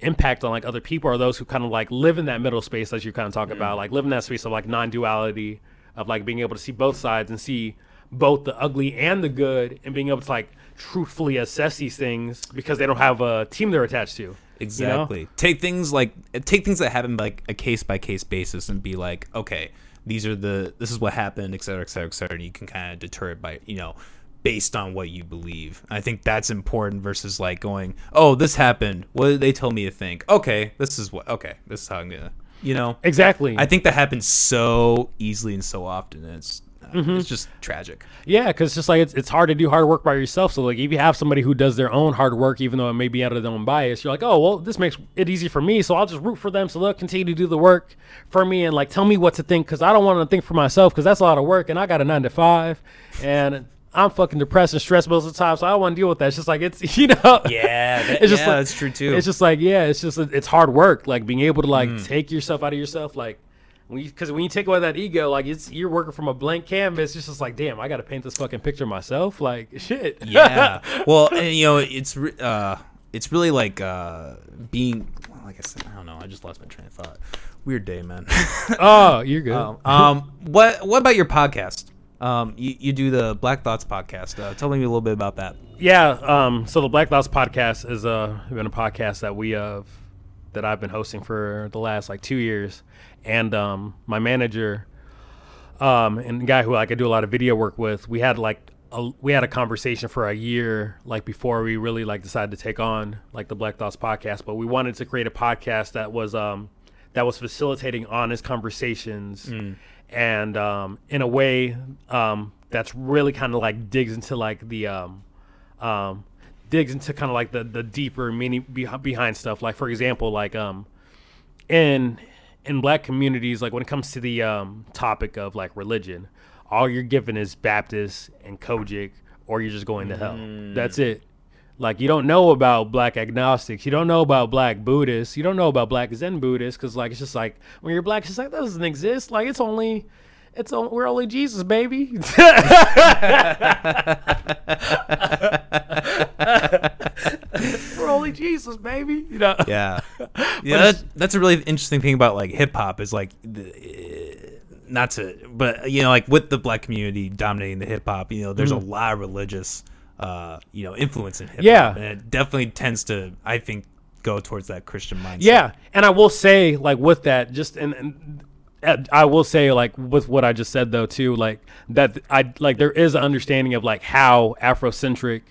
impact on like other people are those who kind of like live in that middle space as you kind of talk about like live in that space of like non-duality of like being able to see both sides and see both the ugly and the good and being able to like truthfully assess these things because they don't have a team they're attached to you know? Exactly. Take things like take things that happen like a case by case basis and be like, okay, these are the this is what happened, et cetera, et cetera, et cetera. And you can kind of deter it by you know based on what you believe. I think that's important versus like going, "Oh, this happened. What did they tell me to think?" Okay, this is what. Okay, this is how I'm gonna. You know, Exactly. I think that happens so easily and so often. And it's Mm-hmm. it's just tragic. Yeah, because it's just like it's, it's hard to do hard work by yourself. So like if you have somebody who does their own hard work, even though it may be out of their own bias, you're like, oh well, this makes it easy for me, so I'll just root for them. So they'll continue to do the work for me and like tell me what to think because I don't want to think for myself because that's a lot of work and I got a nine to five and I'm fucking depressed and stressed most of the time, so I don't want to deal with that. It's just like it's (laughs) you know Yeah, that, It's just yeah, like- that's true too. it's just like yeah, it's just it's hard work. Like being able to like Mm. take yourself out of yourself, like because when you take away that ego, like it's you're working from a blank canvas. It's just like damn, I got to paint this fucking picture myself. Like (laughs) shit. yeah. Well, and you know, it's uh, it's really like uh, being like I said. I don't know. I just lost my train of thought. Weird day, man. (laughs) oh, you're good. um, um, what what about your podcast? Um, you, you do the Black Thoughts podcast. Uh, tell me a little bit about that. Yeah. Um. So the Black Thoughts podcast is uh been a podcast that we have that I've been hosting for the last like two years, and um my manager, um and the guy who like I do a lot of video work with, we had like. A, we had a conversation for a year, like before we really like decided to take on like the Black Thoughts podcast. But we wanted to create a podcast that was um, that was facilitating honest conversations, and um, in a way um, that's really kind of like digs into like the um, um, digs into kind of like the the deeper meaning behind stuff. Like for example, like um, in in black communities, like when it comes to the um, topic of like religion, all you're given is Baptist and COGIC, or you're just going to hell. That's it. Like you don't know about black agnostics, you don't know about black Buddhists, you don't know about black Zen Buddhists, because like it's just like when you're black, it's just like that doesn't exist. Like it's only, it's on, we're only Jesus, baby. (laughs) we're only Jesus, baby. You know. Yeah, (laughs) yeah. That's, that's a really interesting thing about like hip hop is like, the, not to, but you know, like with the black community dominating the hip hop, you know, there's a mm. lot of religious, uh, you know, influence in hip hop, Yeah. and it definitely tends to, I think, go towards that Christian mindset. Yeah, and I will say, like with that, just and, and uh, I will say, like with what I just said though, too, like that I like there is an understanding of like how Afrocentric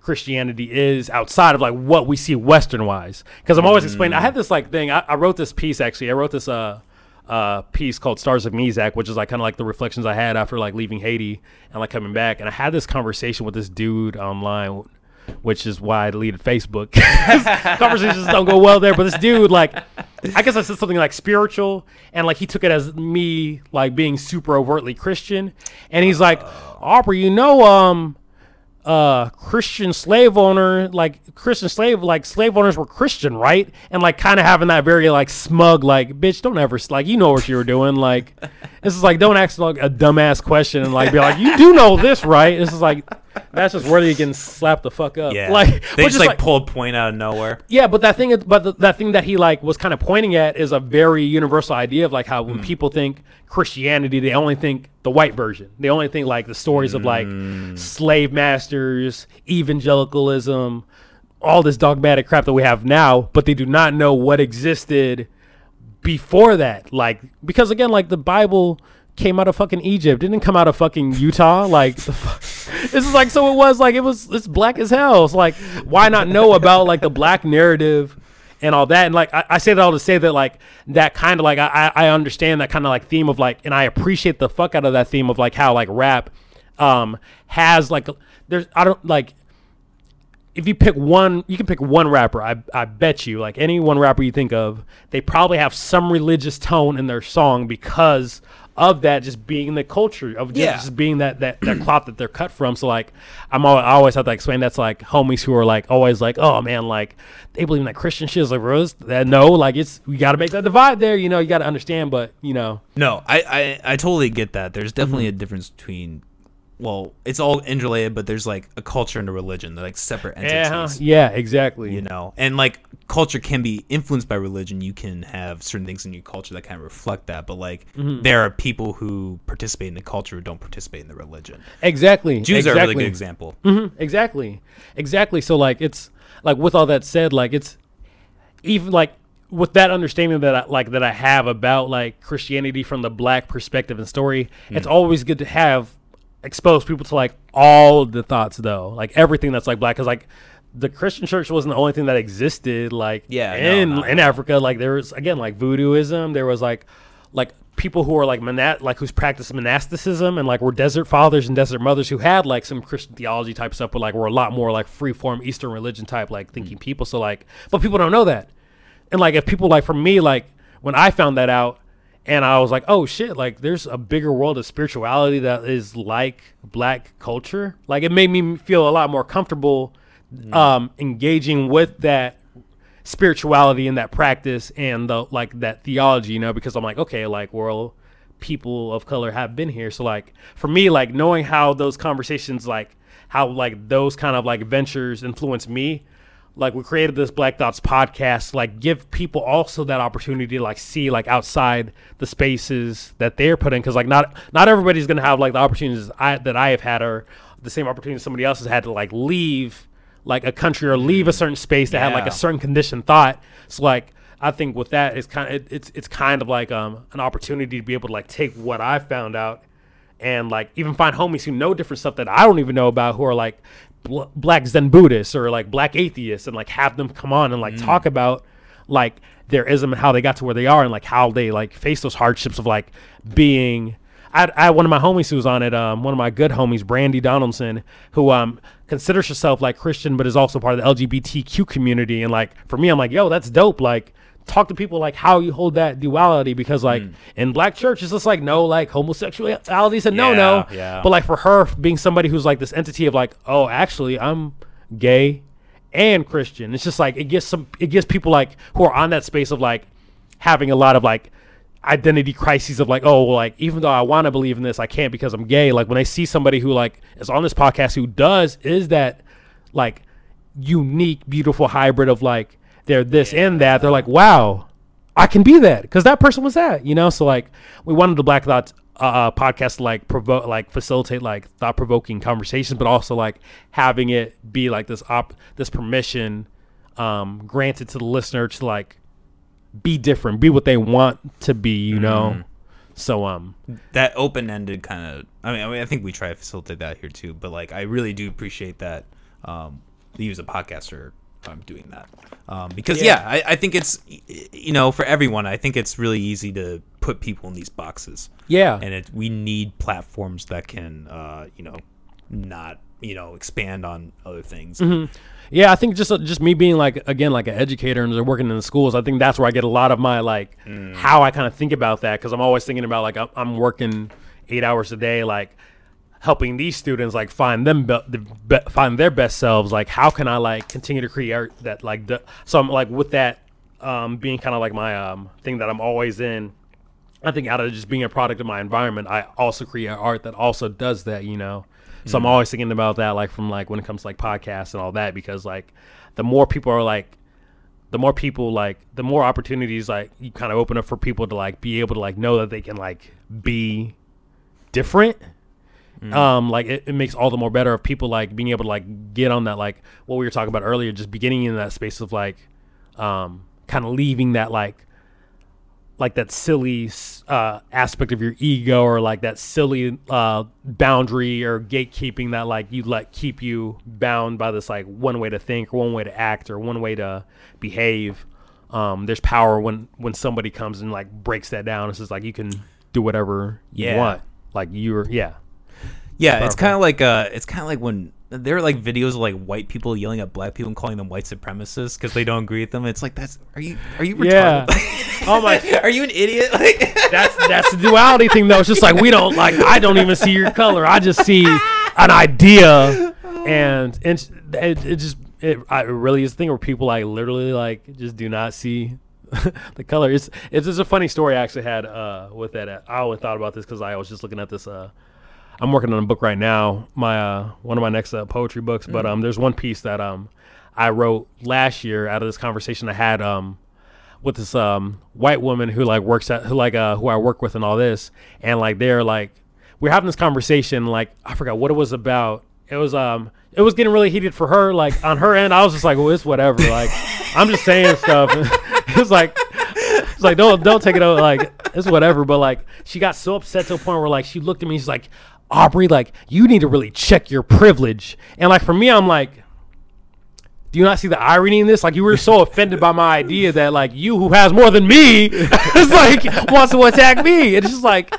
Christianity is outside of like what we see Western wise. Because I'm always explaining. I had this like thing. I, I wrote this piece actually. I wrote this uh uh piece called Stars of Mizak, which is like kind of like the reflections I had after like leaving Haiti and like coming back. And I had this conversation with this dude online which is why I deleted Facebook. (laughs) (laughs) Conversations don't go well there. But this dude, like, I guess I said something like spiritual, and like he took it as me like being super overtly Christian, and he's like, Aubrey, you know, um, uh, Christian slave owner, like Christian slave, like slave owners were Christian, right? And like kind of having that very like smug, like, bitch, don't ever, like, you know what you were doing, like. This is like don't ask like a dumbass question and like be like you do know this right. This is like that's just where you can slap the fuck up. yeah. like they just is, like, pulled a point out of nowhere. yeah, but that thing, but the, that thing that he like was kind of pointing at is a very universal idea of like how when hmm. people think Christianity, they only think the white version. They only think like the stories of like hmm. slave masters, evangelicalism, all this dogmatic crap that we have now, but they do not know what existed before that. Like because again, like the Bible came out of fucking Egypt, didn't come out of fucking Utah. Like the (laughs) this is like so it was like it was it's black as hell. It's like why not know about like the black narrative and all that? And like I, I say that all to say that like that kind of like I I understand that kind of like theme of like and I appreciate the fuck out of that theme of like how like rap um has like there's I don't like if you pick one, you can pick one rapper. I, I bet you, like any one rapper you think of, they probably have some religious tone in their song because of that just being the culture of just, Yeah. just being that that, that cloth that they're cut from. So like, I'm always, I always have to explain that's like homies who are like always like, oh man, like they believe in that Christian shit. It's like, bros, that no, like it's we got to make that divide there. You know, you got to understand, but you know, No, I, I, I totally get that. There's definitely mm-hmm. a difference between, well, it's all interrelated, but there's like a culture and a religion. They're like separate entities. yeah, yeah, exactly. You know, and like culture can be influenced by religion. You can have certain things in your culture that kind of reflect that, but like Mm-hmm. there are people who participate in the culture who don't participate in the religion. exactly. Jews exactly. are a really good example. Mhm, exactly exactly so like it's like with all that said like it's even like with that understanding that I, like that I have about like Christianity from the black perspective and story it's always good to have expose people to like all the thoughts though, like everything that's like black. Cause like the Christian church wasn't the only thing that existed like Yeah, in no, in. Africa. Like there was again like voodooism. There was like like people who are like monat like who's practiced monasticism and like were desert fathers and desert mothers who had like some Christian theology type stuff, but like were a lot more like free form Eastern religion type like thinking people. So like, but people don't know that. And like if people like for me like when I found that out and I was like, oh shit, like there's a bigger world of spirituality that is like black culture. Like it made me feel a lot more comfortable um engaging with that spirituality and that practice and the like that theology, you know, because I'm like, okay, like well, people of color have been here. So like for me, like knowing how those conversations like how like those kind of like ventures influence me, like we created this Black Thoughts podcast, like give people also that opportunity to like see like outside the spaces that they're put in, because like not not everybody's gonna have like the opportunities I that I have had or the same opportunity somebody else has had to like leave like a country or leave a certain space that had like a certain conditioned thought. So like I think with that it's kind of it, it's it's kind of like um an opportunity to be able to like take what I found out and like even find homies who know different stuff that I don't even know about who are like bl- black Zen Buddhists or like black atheists and like have them come on and like talk about like their ism and how they got to where they are and like how they like face those hardships of like being I had, I had one of my homies who was on it, um, one of my good homies, Brandy Donaldson, who um considers herself like Christian, but is also part of the LGBTQ community. And like for me, I'm like, yo, that's dope. Like talk to people like how you hold that duality because like mm. in black church it's just like no like homosexuality is a no no. Yeah. But like for her being somebody who's like this entity of like, oh, actually I'm gay and Christian. It's just like it gets some it gets people like who are on that space of like having a lot of like identity crises of like, oh, well, like even though I want to believe in this, I can't because I'm gay. Like when I see somebody who like is on this podcast who does is that like unique, beautiful hybrid of like they're this and that. They're like, wow, I can be that because that person was that, you know. So like we wanted the Black Thoughts uh, uh, podcast to like provoke, like facilitate like thought provoking conversations, but also like having it be like this op this permission um granted to the listener to like be different, be what they want to be, you know. So um that open ended kind of. I mean, I mean, I think we try to facilitate that here too. But like, I really do appreciate that um, you as a podcaster um, doing that um, because yeah, Yeah. I, I think it's you know for everyone. I think it's really easy to put people in these boxes, yeah. and it we need platforms that can uh, you know not you know expand on other things. Yeah, I think just uh, just me being like again like an educator and working in the schools, I think that's where I get a lot of my like how I kind of think about that because I'm always thinking about like I'm- I'm working eight hours a day, like helping these students like find them be- the be- find their best selves. Like how can I like continue to create that like the, so I'm like with that um, being kind of like my um, thing that I'm always in. I think out of just being a product of my environment, I also create art that also does that, you know. So I'm always thinking about that, like from like when it comes to like podcasts and all that, because like the more people are like, the more people like, the more opportunities like you kind of open up for people to like be able to like know that they can like be different. Um, like it, it makes all the more better of people like being able to like get on that like what we were talking about earlier, just beginning in that space of like, um, kind of leaving that like like that silly uh, aspect of your ego or like that silly uh, boundary or gatekeeping that like you let keep you bound by this like one way to think or one way to act or one way to behave. Um, there's power when when somebody comes and like breaks that down. It's just like you can do whatever you want. Like you're yeah Yeah, it's kind of like uh, it's kind of like when there are like videos of like white people yelling at black people and calling them white supremacists because they don't agree with them. It's like that's are you are you Yeah. (laughs) Oh my- (laughs) are you an idiot? (laughs) Like that's that's the duality thing though. It's just like we don't like I don't even see your color. I just see an idea, and and it, it just it, it really is a thing where people like literally like just do not see the color. It's it's just a funny story I actually had uh with that. I always thought about this because I was just looking at this. Uh, I'm working on a book right now. My uh one of my next uh, poetry books, but um there's one piece that um I wrote last year out of this conversation I had um with this um white woman who like works at who like uh who I work with and all this and like they're like we're having this conversation like I forgot what it was about. It was um it was getting really heated for her like on her end I was just like well it's whatever like I'm just saying stuff. (laughs) it's like it's like don't don't take it out like it's whatever but like she got so upset to a point where like she looked at me she's like Aubrey, like you need to really check your privilege. And like for me, I'm like, do you not see the irony in this? Like you were so (laughs) offended by my idea that like you who has more than me (laughs) is like (laughs) wants to attack me. It's just like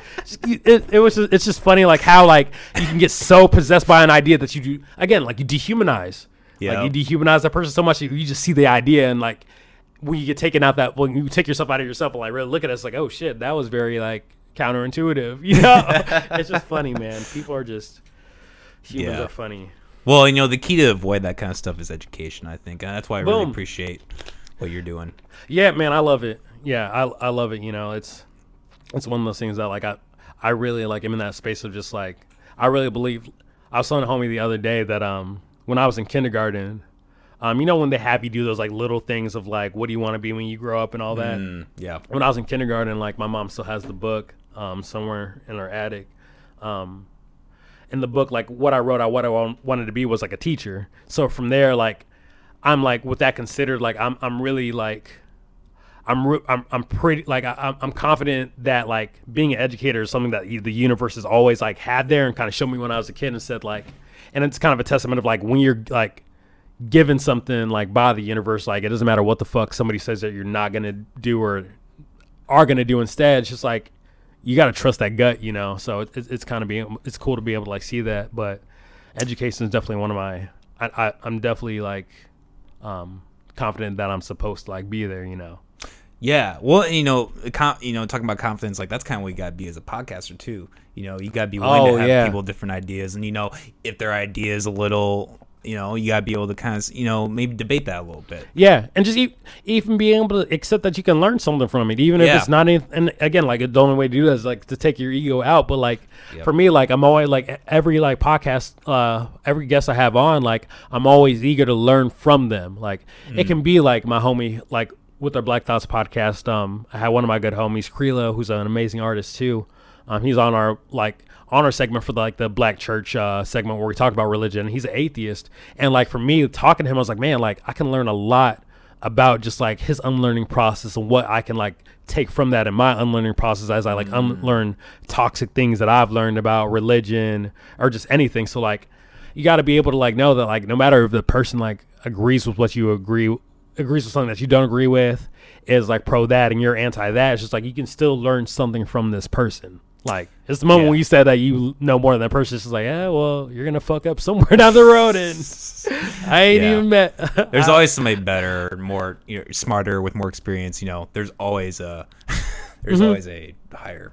it, it was. Just, it's just funny like how like you can get so possessed by an idea that you do again like you dehumanize. Yeah. Like you dehumanize that person so much you, you just see the idea and like when you get taken out that when you take yourself out of yourself and like really look at us like oh shit that was very like counterintuitive. (laughs) You know, (laughs) it's just funny, man. People are just humans Yeah. are funny. Well, you know, the key to avoid that kind of stuff is education. I think, and that's why I really appreciate what you're doing. Yeah, man, I love it. Yeah, I I love it. You know, it's it's one of those things that like I I really like. I'm in that space of just like I really believe. I was telling a homie the other day that um when I was in kindergarten, um you know when they have you do those like little things of like what do you want to be when you grow up and all that. Mm, yeah. when I was in kindergarten, like my mom still has the book um, somewhere in our attic. Um, in the book, like what I wrote out, what I wanted to be was like a teacher. So from there, like I'm like with that considered, like I'm I'm really like I'm re- I'm I'm pretty like I, I'm I'm confident that like being an educator is something that the universe has always like had there and kind of showed me when I was a kid and said like, and it's kind of a testament of like when you're like given something like by the universe, like it doesn't matter what the fuck somebody says that you're not gonna do or are gonna do instead. It's just like you gotta trust that gut, you know. So it, it's it's kind of being it's cool to be able to like see that. But education is definitely one of my I, I I'm definitely like um confident that I'm supposed to like be there, you know. Yeah, well, you know, com- you know, talking about confidence, like that's kind of what you got to be as a podcaster too. You know, you got to be willing Oh, to have yeah. people different ideas, and you know, if their idea is a little, you know, you got to be able to kind of, you know, maybe debate that a little bit. Yeah, and just e- even being able to accept that you can learn something from it, even if Yeah. it's not. Any- and again, like the only way to do that is like to take your ego out. But like Yep. for me, like I'm always like every like podcast, uh, every guest I have on, like I'm always eager to learn from them. Like it can be like my homie, like with our Black Thoughts podcast. Um, I had one of my good homies, Krilo, who's an amazing artist too. Um, he's on our like on our segment for the, like the Black Church uh, segment where we talk about religion. He's an atheist, and like for me talking to him, I was like, man, like I can learn a lot about just like his unlearning process and what I can like take from that in my unlearning process as I like unlearn toxic things that I've learned about religion or just anything. So like you got to be able to like know that like no matter if the person like agrees with what you agree agrees with something that you don't agree with is like pro that and you're anti that it's just like you can still learn something from this person like it's the moment Yeah. when you said that you know more than that person it's just like yeah well you're gonna fuck up somewhere (laughs) down the road and i ain't Yeah. even met (laughs) There's always somebody better, more, you know, smarter, with more experience. You know, there's always a, (laughs) there's Mm-hmm. always a higher.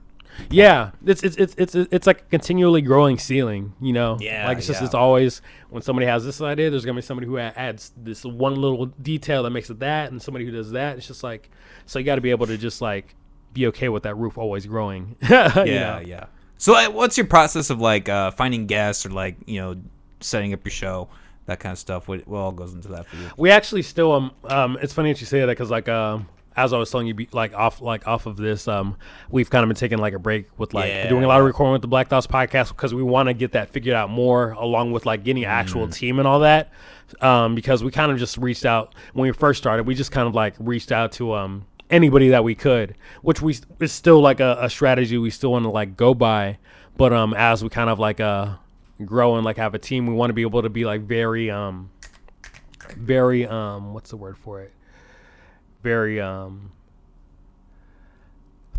Yeah, it's it's it's it's it's like a continually growing ceiling, you know. Yeah, like it's just yeah. it's always when somebody has this idea, there's gonna be somebody who adds this one little detail that makes it that, and somebody who does that. It's just like so you got to be able to just like be okay with that roof always growing. (laughs) yeah, Yeah, yeah. So, what's your process of like uh, finding guests or like you know setting up your show, that kind of stuff? What, what all goes into that for you? We actually still um um it's funny that you say that because like um as I was telling you like off like off of this um we've kind of been taking like a break with like Yeah, doing a lot of recording with the Black Thoughts podcast because we want to get that figured out more along with like getting an actual team and all that um because we kind of just reached out when we first started we just kind of like reached out to um anybody that we could which we is still like a, a strategy we still want to like go by. But um as we kind of like uh grow and like have a team we want to be able to be like very um very um what's the word for it? Very um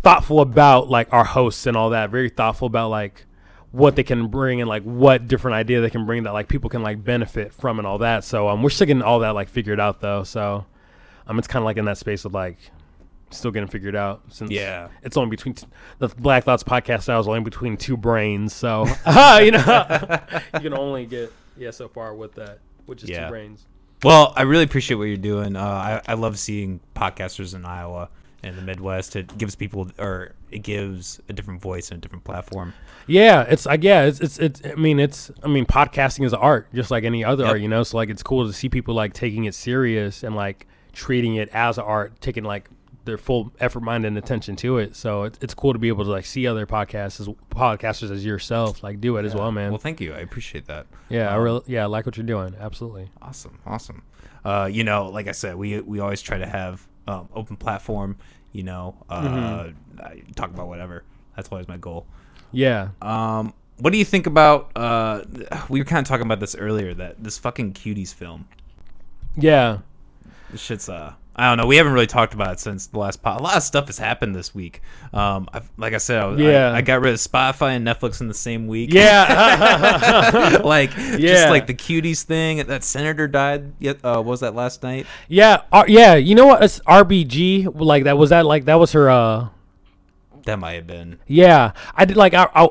thoughtful about like our hosts and all that. Very thoughtful about like what they can bring and like what different idea they can bring that like people can like benefit from and all that. So um we're still getting all that like figured out though. So um it's kind of like in that space of like still getting figured out since Yeah. it's only between t- the black thoughts podcast now is only between two brains so (laughs) (laughs) you know you can only get yeah so far with that which is Yeah. two brains Well, I really appreciate what you're doing. Uh, I I love seeing podcasters in Iowa and the Midwest. It gives people or it gives a different voice and a different platform. Yeah, it's like yeah, it's it's it's. I mean, it's I mean, podcasting is art, just like any other Yep. art, you know. So like, it's cool to see people like taking it serious and like treating it as art, taking like their full effort, mind, and attention to it. So it's it's cool to be able to like see other podcasts as podcasters as yourself like do it as well, man. Well, thank you. I appreciate that. yeah, I um, really yeah, I like what you're doing. Absolutely. Awesome, awesome. Uh, you know, like I said, we we always try to have um, open platform. You know, uh, Mm-hmm. Talk about whatever. That's always my goal. Yeah. Um, what do you think about? Uh, we were kind of talking about this earlier. That this fucking cuties film. Yeah. This shit's uh. I don't know. We haven't really talked about it since the last pot. A lot of stuff has happened this week. Um, I've, like I said, I, was- I- Yeah. I, got rid of Spotify and Netflix in the same week. Yeah. (laughs) (laughs) like Yeah. just like the cuties thing. That senator died. Yet, uh, was that last night? yeah. Uh, yeah. You know what? It's RBG. Like that was that like that was her uh That might have been. Yeah, I did like I, I,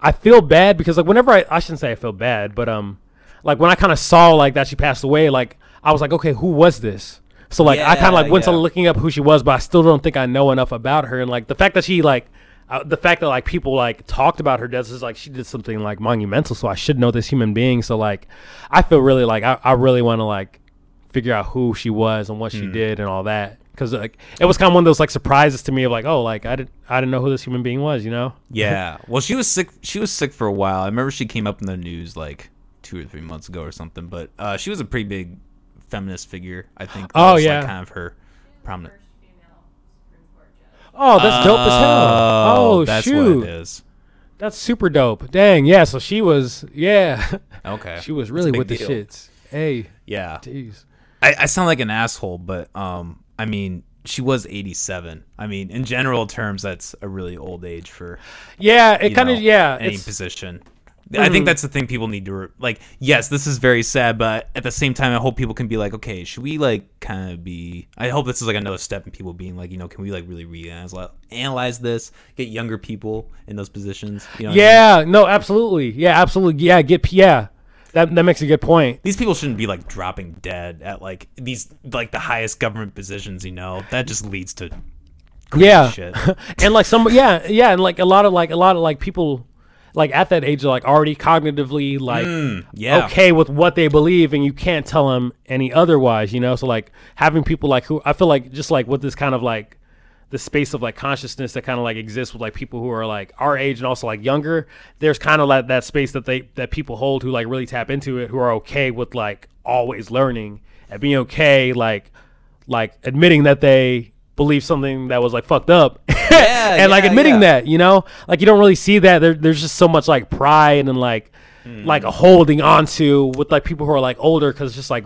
I feel bad because like whenever I I shouldn't say I feel bad, but um, like when I kind of saw like that she passed away, like I was like, okay, who was this? So like I kind of like Yeah, went to looking up who she was, but I still don't think I know enough about her. And like the fact that she like. Uh, the fact that like people like talked about her death is like she did something like monumental, so I should know this human being. So like, I feel really like I, I really want to like figure out who she was and what Hmm. she did and all that because like it was kind of one of those like surprises to me of like oh like I didn't I didn't know who this human being was, you know? (laughs) Yeah. Well, she was sick. She was sick for a while. I remember she came up in the news like two or three months ago or something. But uh, she was a pretty big feminist figure. I think. That Oh, was, yeah. Like, kind of her prominent. Female Supreme Court judge. Oh, that's dope as hell. Oh, that's shoot. what it is. That's super dope. Dang, yeah. So she was, yeah. (laughs) Okay. she was really big with the shits. Hey, Yeah. jeez. I, I sound like an asshole, but um, I mean, she was 87. I mean, in general terms, that's a really old age for Yeah, it kind of yeah. any It's, position. I think Mhm. that's the thing people need to re- like. Yes, this is very sad, but at the same time, I hope people can be like, okay, should we like kind of be? I hope this is like another step in people being like, you know, can we like really reanalyze analyze this, get younger people in those positions? You know, what I mean? yeah, no, absolutely. Yeah, absolutely. Yeah, get yeah. That that makes a good point. These people shouldn't be like dropping dead at like these like the highest government positions. You know, that just leads to Yeah. shit. (laughs) and like some yeah yeah and like a lot of like a lot of like people like at that age like already cognitively like Mm, yeah. okay with what they believe and you can't tell them any otherwise you know so like having people like who i feel like just like with this kind of like the space of like consciousness that kind of like exists with like people who are like our age and also like younger there's kind of like that space that they that people hold who like really tap into it who are okay with like always learning and being okay like like admitting that they believe something that was like fucked up (laughs) and like admitting yeah. that you know like you don't really see that there, there's just so much like pride and like like Hmm. a holding onto with like people who are like older because it's just like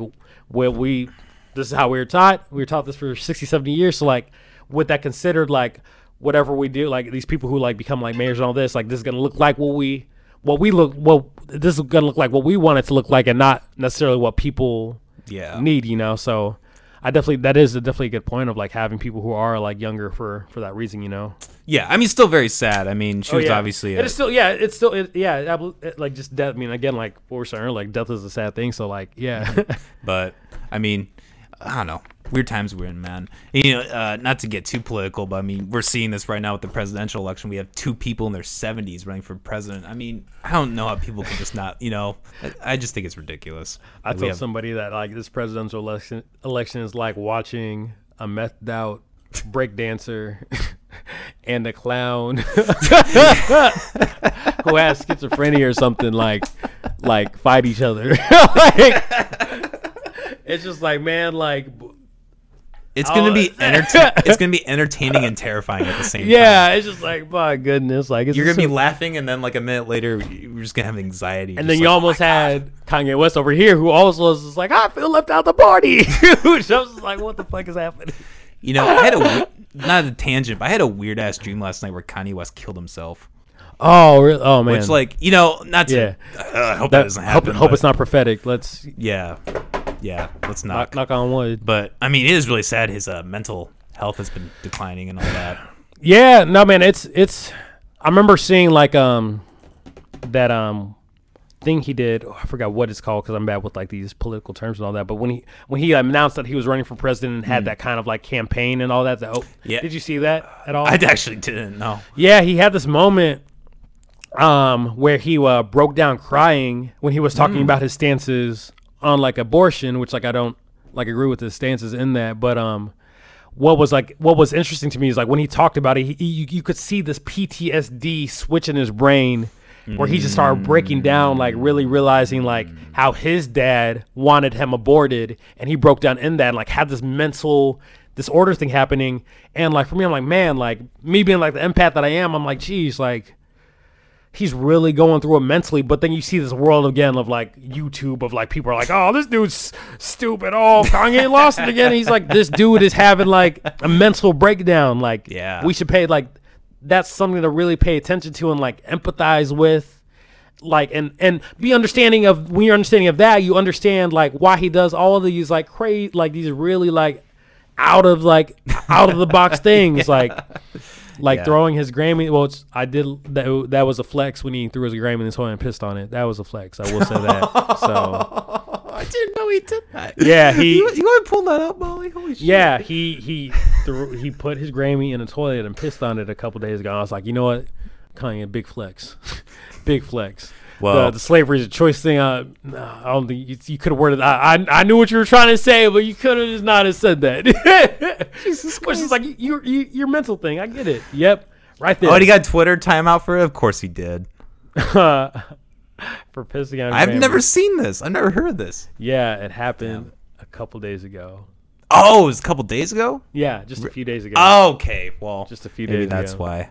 where we this is how we were taught we were taught this for 60 70 years so like with that considered like whatever we do like these people who like become like mayors and all this like this is gonna look like what we what we look well this is gonna look like what we want it to look like and not necessarily what people Yeah. need you know so i definitely that is a definitely a good point of like having people who are like younger for for that reason you know Yeah. I mean, still very sad. I mean, she Oh, was yeah. obviously. it A, is still yeah it's still it, yeah it, like just death i mean again like what we're saying like death is a sad thing so like yeah (laughs) but I mean, I don't know. Weird times we're in, man. You know, uh, not to get too political, but I mean, we're seeing this right now with the presidential election. We have two people in their 70s running for president. I mean, I don't know how people can just not, you know, I, I just think it's ridiculous. i told have- somebody that like this presidential election election is like watching a methed out break dancer (laughs) and a clown (laughs) who has schizophrenia or something like like fight each other (laughs) like it's just like man like it's gonna Oh. be (laughs) entertain. it's gonna be entertaining and terrifying at the same time. yeah it's just like my goodness like it's You're gonna be so- laughing, and then like a minute later, you're just gonna have anxiety. And then you like, "Oh almost God." had Kanye West over here, who also was just like, I feel left out the party. (laughs) Which I was just like, what the fuck is happening? You know, I had a we- not a tangent, but I had a weird ass dream last night where Kanye West killed himself. Oh, really? oh man. Which, like, you know, not to. Yeah. Uh, I hope that, that, doesn't happen. hope but- it's not prophetic. Let's Yeah, yeah. Let's knock, knock. knock on wood. But I mean, it is really sad. His uh, mental health has been declining and all that. Yeah, no man, it's it's. I remember seeing like um that um thing he did. oh, I forgot what it's called because I'm bad with like these political terms and all that. But when he when he announced that he was running for president and had that kind of like campaign and all that. oh, Hmm. Yeah. Did you see that at all? I actually didn't know. Yeah, he had this moment um where he uh, broke down crying when he was talking about his stances on like abortion, which like I don't like agree with his stances in that, but um what was like what was interesting to me is like when he talked about it, he, you, you could see this PTSD switch in his brain where he just started breaking down like really realizing like how his dad wanted him aborted and he broke down in that and like had this mental disorder thing happening. And like for me I'm like man like me being like the empath that I am I'm like geez like he's really going through it mentally. But then you see this world again of like YouTube of like people are like, oh, this dude's stupid. Oh, Kanye lost it again. He's like, this dude is having like a mental breakdown. Like, Yeah. we should pay like that's something to really pay attention to and like empathize with. Like and and be understanding of when you're understanding of that, you understand like why he does all of these like crazy like these really like out of like out of the box (laughs) things like like Yeah. throwing his Grammy. Well, it's, I did that. That was a flex when he threw his Grammy in his toilet and pissed on it. That was a flex. I will say that. (laughs) so I didn't know he did that. yeah, he You, you want to pull that up, Molly? Holy shit. yeah he he threw, he put his Grammy in a toilet and pissed on it a couple days ago. I was like, you know what, Kanye, big flex, (laughs) big flex. Well- the, the slavery is a choice thing. Uh, I don't think you, you could have worded. I, I I knew what you were trying to say, but you could have just not have said that. (laughs) Jesus Which is like you, you your mental thing. I get it. Yep, right there. Oh, he got Twitter timeout for it? Of course he did. (laughs) for pissing on. I've Grammy. never seen this. I've never heard this. Yeah, it happened a couple days ago. Oh, it was a couple days ago? Yeah, just a few days ago. Okay, well, Just a few days. maybe days that's ago. why.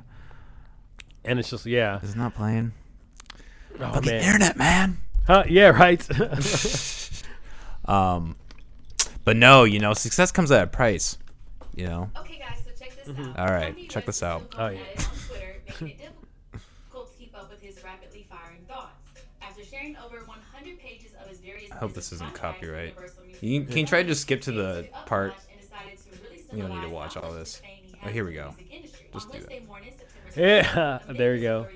and it's just yeah. It's not playing. Oh Fucking man. internet, man. Huh? Yeah, right. (laughs) (laughs) Um, but no, you know, success comes at a price. You know, Okay, guys, so check this out. All right, One of check this out. Oh, yeah. at it on (laughs) Twitter, making it difficult to keep up with his rapidly firing thoughts. After sharing over 100 pages of his various I hope this isn't copyright. You can- can you try to just skip to the part- and decided to really You don't need to watch all this. disdain Oh, here we go. Just do Wednesday it. Yeah, there you Mason go.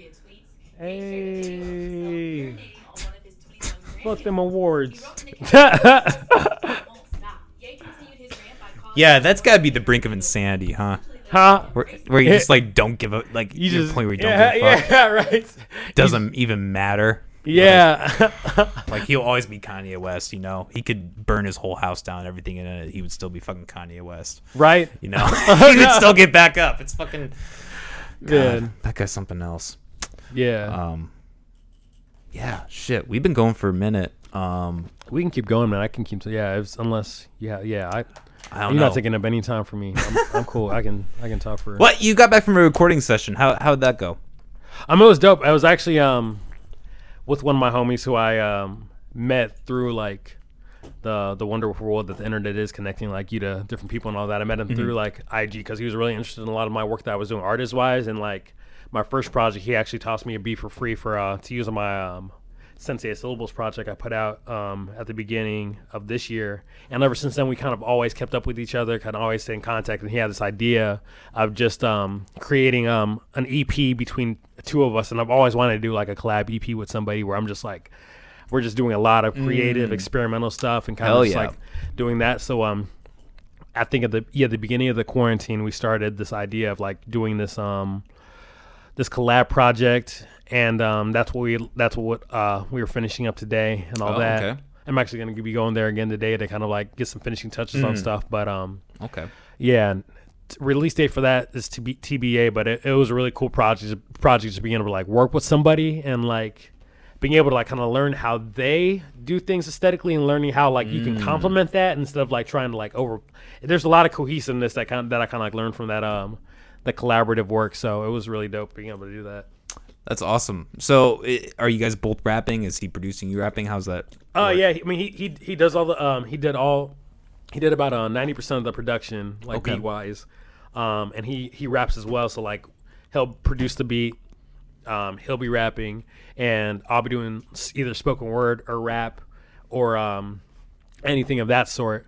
Hey. urinating on one of his 21 Fuck them awards. He wrote in the caption, "Won't stop." Ye continued his rant by calling yeah, that's got to be the brink of insanity, huh? huh? Where, where you just like don't give a like You just point where you don't yeah, give a fuck. yeah, (laughs) right. Doesn't even matter. Yeah. (laughs) Like he'll always be Kanye West, you know. He could burn his whole house down, everything in it. He would still be fucking Kanye West, right. you know. (laughs) he would still get back up. It's fucking Good. God, that guy's something else. Yeah. Um, yeah, shit. We've been going for a minute. Um, we can keep going, man. I can keep. Yeah, unless yeah, yeah. I. I don't You're know. not taking up any time for me. I'm, I'm cool. I can. I can talk for. what you got back from a recording session? How how'd that go? I mean, it was dope. I was actually um with one of my homies who I um met through like the the wonderful world that the internet is connecting like you to different people and all that. I met him through like IG because he was really interested in a lot of my work that I was doing artist wise and like my first project. He actually tossed me a beat for free for uh to use on my um Sensei Syllables project I put out um, at the beginning of this year. And ever since then, we kind of always kept up with each other, kind of always stay in contact. And he had this idea of just um, creating um, an EP between two of us. And I've always wanted to do like a collab EP with somebody where I'm just like, we're just doing a lot of creative, experimental stuff and kind Hell of just yeah. like doing that. So, um, I think at the yeah the beginning of the quarantine, we started this idea of like doing this um this collab project, and um, that's what we that's what uh, we were finishing up today and all Oh, that. okay. I'm actually going to be going there again today to kind of like get some finishing touches on Mhm. stuff. But um, Okay. yeah, release date for that is to be TBA. But it, it was a really cool project project to being able to like work with somebody and like being able to like kind of learn how they do things aesthetically and learning how like you can complement that instead of like trying to like over. There's a lot of cohesiveness that kind that I kind of like learned from that um the collaborative work. So it was really dope being able to do that. That's awesome. So, i are you guys both rapping? Is he producing you rapping? How's that? Oh work? yeah, I mean he, he he does all the um he did all he did about uh ninety percent of the production like Okay. beat wise, um and he he raps as well. So like he'll produce the beat, um he'll be rapping, and I'll be doing either spoken word or rap, or um anything of that sort.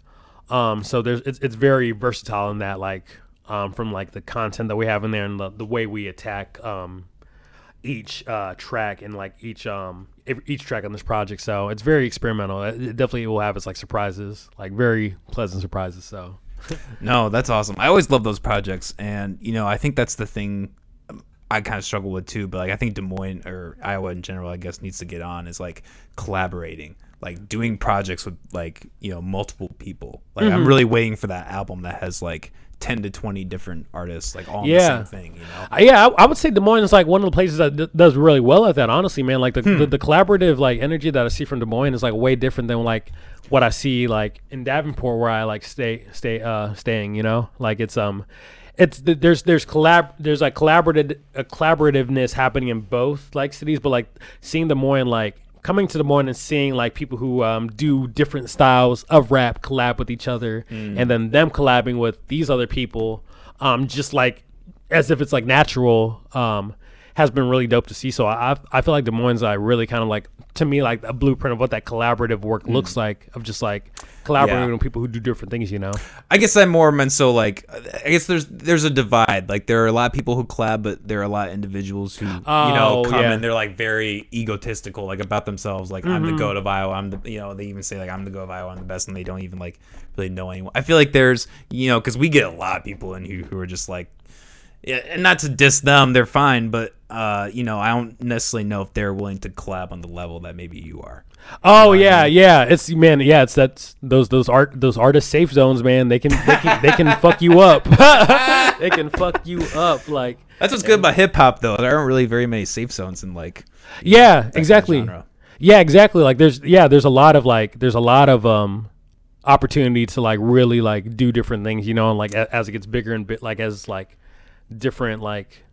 Um so there's it's it's very versatile in that like um from like the content that we have in there and the, the way we attack um each uh, track and like each um each track on this project. So it's very experimental. It it definitely will have its like surprises, like very pleasant surprises. So (laughs) No, that's awesome. I always love those projects, and you know, I think that's the thing I kind of struggle with too. But like, I think Des Moines or Iowa in general, I guess, needs to get on is like collaborating, like doing projects with like you know multiple people. Like, Mm-hmm. I'm really waiting for that album that has like ten to twenty different artists, like all Yeah. the same thing. You know, Uh, yeah, I, I would say Des Moines is like one of the places that d- does really well at that. Honestly, man, like the, the the collaborative like energy that I see from Des Moines is like way different than like what I see like in Davenport where I like stay stay uh staying. You know, like it's um. it's there's there's collab there's like collaborative a collaborativeness happening in both like cities, but like seeing Des Moines like coming to the morning and seeing like people who um, do different styles of rap collab with each other, and then them collabing with these other people, um, just like as if it's like natural, um, has been really dope to see. So I I- feel like Des Moines I really kind of like to me like a blueprint of what that collaborative work looks like of just like collaborating Yeah. with people who do different things, you know. I guess I'm more meant so like I guess there's there's a divide. Like there are a lot of people who collab, but there are a lot of individuals who you know Oh, come yeah. and they're like very egotistical, like about themselves. Like I'm Mm-hmm. the goat of Iowa. I'm the you know they even say like I'm the goat of Iowa. I'm the best, and they don't even like really know anyone. I feel like there's you know because we get a lot of people in who who are just like. Yeah, and not to diss them, they're fine, but uh, you know, I don't necessarily know if they're willing to collab on the level that maybe you are. Oh yeah, yeah. It's man, yeah. It's that those those art those artist safe zones, man. They can they can they can fuck you up. (laughs) they can fuck you up. Like That's what's good about hip hop, though. There aren't really very many safe zones in like yeah, kind of exactly. Yeah, exactly. Like there's yeah, there's a lot of like there's a lot of um opportunity to like really like do different things, you know, and like a, as it gets bigger and bit like as like different like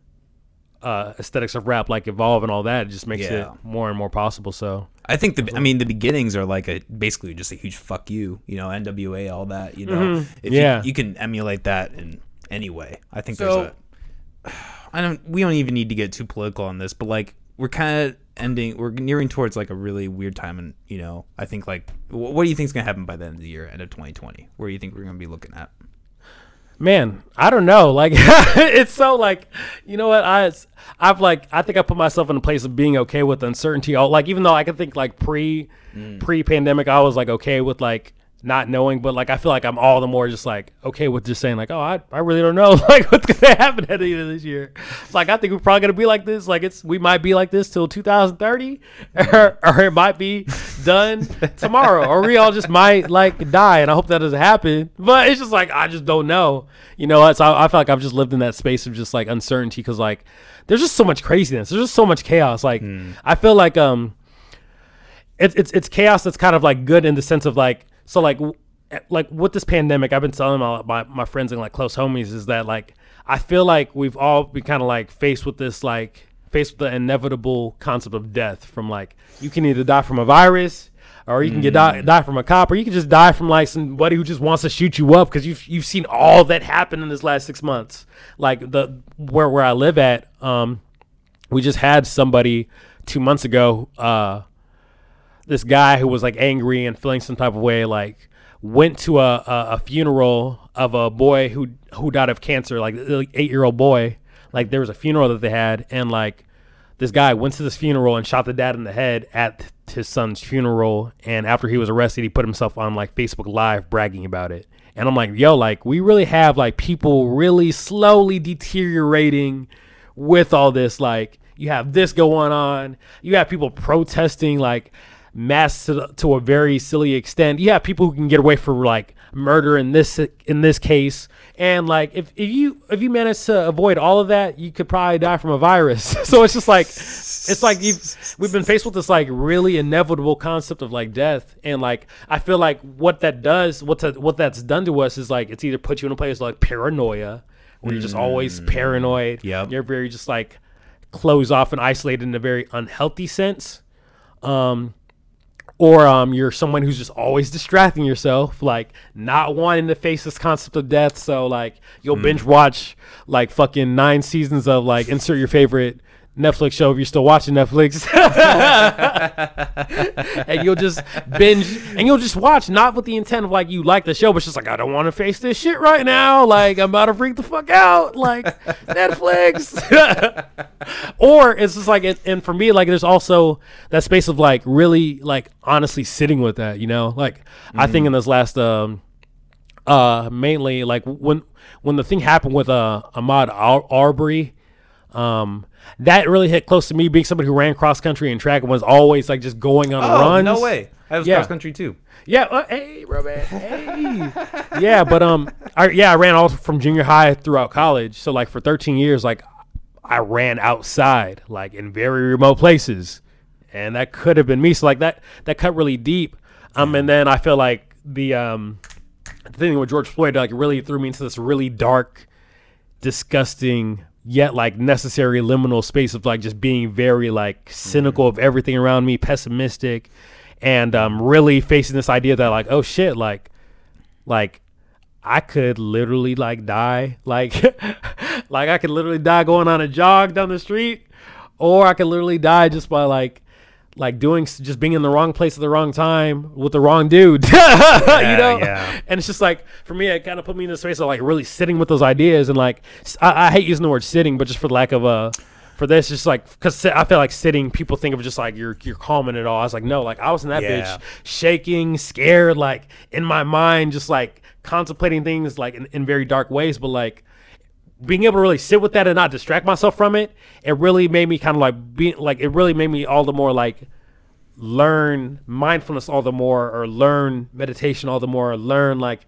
uh aesthetics of rap like evolve and all that, it just makes Yeah. it more and more possible. So I think the I mean the beginnings are like a basically just a huge fuck you, you know, NWA, all that, you know. Mhm. If Yeah. you, you can emulate that in any way. I think So- there's a I don't we don't even need to get too political on this, but like we're kind of ending we're nearing towards like a really weird time and you know, I think like wh- what do you think is going to happen by the end of the year, end of 2020? Where do you think we're going to be looking at? Man i don't know like (laughs) it's so like you know what i i've like i think i put myself in a place of being okay with uncertainty. All like even though i can think like pre mm. pre pandemic i was like okay with like not knowing but like i feel like i'm all the more just like okay with just saying like oh i, I really don't know (laughs) like what's gonna happen at the end of this year. It's like i think we're probably gonna be like this like it's we might be like this till 2030 (laughs) or, or it might be done tomorrow or we all just might like die and i hope that doesn't happen but it's just like i just don't know. You know so I, I feel like i've just lived in that space of just like uncertainty because like there's just so much craziness there's just so much chaos like i feel like um it's it's it's chaos that's kind of like good in the sense of like so like like with this pandemic i've been telling my, my my friends and like close homies is that like i feel like we've all been kind of like faced with this like faced with the inevitable concept of death from like you can either die from a virus or you can get die, die from a cop or you can just die from like somebody who just wants to shoot you up because you've you've seen all that happen in this last six months. Like the where where i live at um we just had somebody two months ago uh this guy who was like angry and feeling some type of way like went to a, a, a funeral of a boy who who died of cancer like the eight year old boy. Like there was a funeral that they had and like this guy went to this funeral and shot the dad in the head at his son's funeral and after he was arrested he put himself on like facebook live bragging about it. And i'm like yo like we really have like people really slowly deteriorating with all this. Like you have this going on. You have people protesting like mass to, to a very silly extent. You have people who can get away for like murder in this in this case. And like if, if you if you manage to avoid all of that you could probably die from a virus. (laughs) So it's just like it's like you've, we've been faced with this like really inevitable concept of like death. And like i feel like what that does what what that's done to us is like it's either put you in a place like paranoia where you're just always paranoid. Yep. you're very just like closed off and isolated in a very unhealthy sense. Um or um you're someone who's just always distracting yourself like not wanting to face this concept of death. So like you'll binge watch like fucking nine seasons of like insert your favorite Netflix show if you're still watching Netflix. (laughs) and you'll just binge and you'll just watch not with the intent of like you like the show, but just like I don't want to face this shit right now. Like I'm about to freak the fuck out. Like Netflix. (laughs) or it's just like and for me like there's also that space of like really like honestly sitting with that, you know? Like I think in this last um uh mainly like when when the thing happened with uh Ahmaud Ar- Arbery um that really hit close to me being somebody who ran cross country and track and was always like just going on runs Oh, no way. I was Yeah. cross country too. yeah uh, hey bro man hey yeah but um I, yeah I ran all from junior high throughout college so like for 13 years like I ran outside like in very remote places and that could have been me so like that that cut really deep um and then I feel like the um the thing with George Floyd like really threw me into this really dark disgusting yet like necessary liminal space of like just being very like cynical of everything around me, pessimistic, and um, really facing this idea that like oh shit like like I could literally like die (laughs) like like I could literally die going on a jog down the street or I could literally die just by like like doing just being in the wrong place at the wrong time with the wrong dude (laughs) you know yeah. (laughs) and it's just like for me it kind of put me in the space of like really sitting with those ideas and like I hate using the word sitting but just for lack of a for this just like because I feel like sitting people think of just like you're you're calming it all I was like no like I was in that Yeah. bitch shaking scared like in my mind just like contemplating things like in, in very dark ways but like being able to really sit with that and not distract myself from it, it really made me kind of like be like it really made me all the more like learn mindfulness all the more or learn meditation all the more or learn like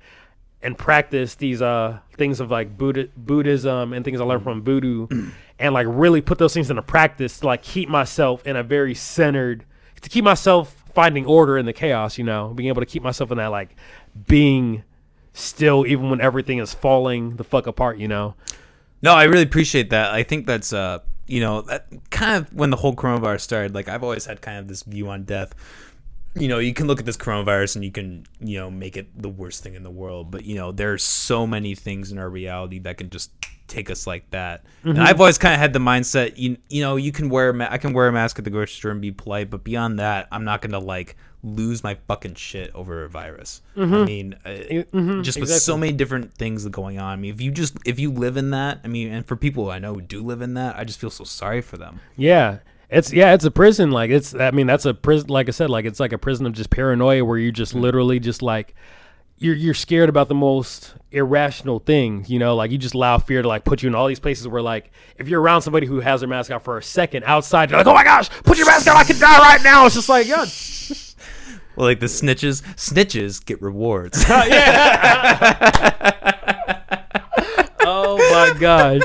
and practice these uh things of like Buddha, Buddhism and things I learned from voodoo (clears throat) and like really put those things into practice to like keep myself in a very centered to keep myself finding order in the chaos, you know, being able to keep myself in that like being still even when everything is falling the fuck apart, you know. No, I really appreciate that. I think that's uh, you know, that kind of when the whole coronavirus started. Like I've always had kind of this view on death. You know, you can look at this coronavirus and you can, you know, make it the worst thing in the world. But you know, there's so many things in our reality that can just take us like that. And I've always kind of had the mindset, you, you know, you can wear, a ma- I can wear a mask at the grocery store and be polite, but beyond that, I'm not gonna like lose my fucking shit over a virus. I mm-hmm. mean, uh, mm-hmm, just with so many different things going on. I mean, if you just if you live in that, I mean, and for people I know who do live in that, I just feel so sorry for them. Yeah. It's yeah, it's a prison. Like it's I mean, that's a prison like I said, like it's like a prison of just paranoia where you just mm-hmm. literally just like you're you're scared about the most irrational things, you know, like you just allow fear to like put you in all these places where like if you're around somebody who has their mask out for a second outside, you're like, Oh my gosh, put your mask on, I could die right now. It's just like, yeah, Well, like the snitches, snitches get rewards. (laughs) Oh, (laughs) oh my gosh.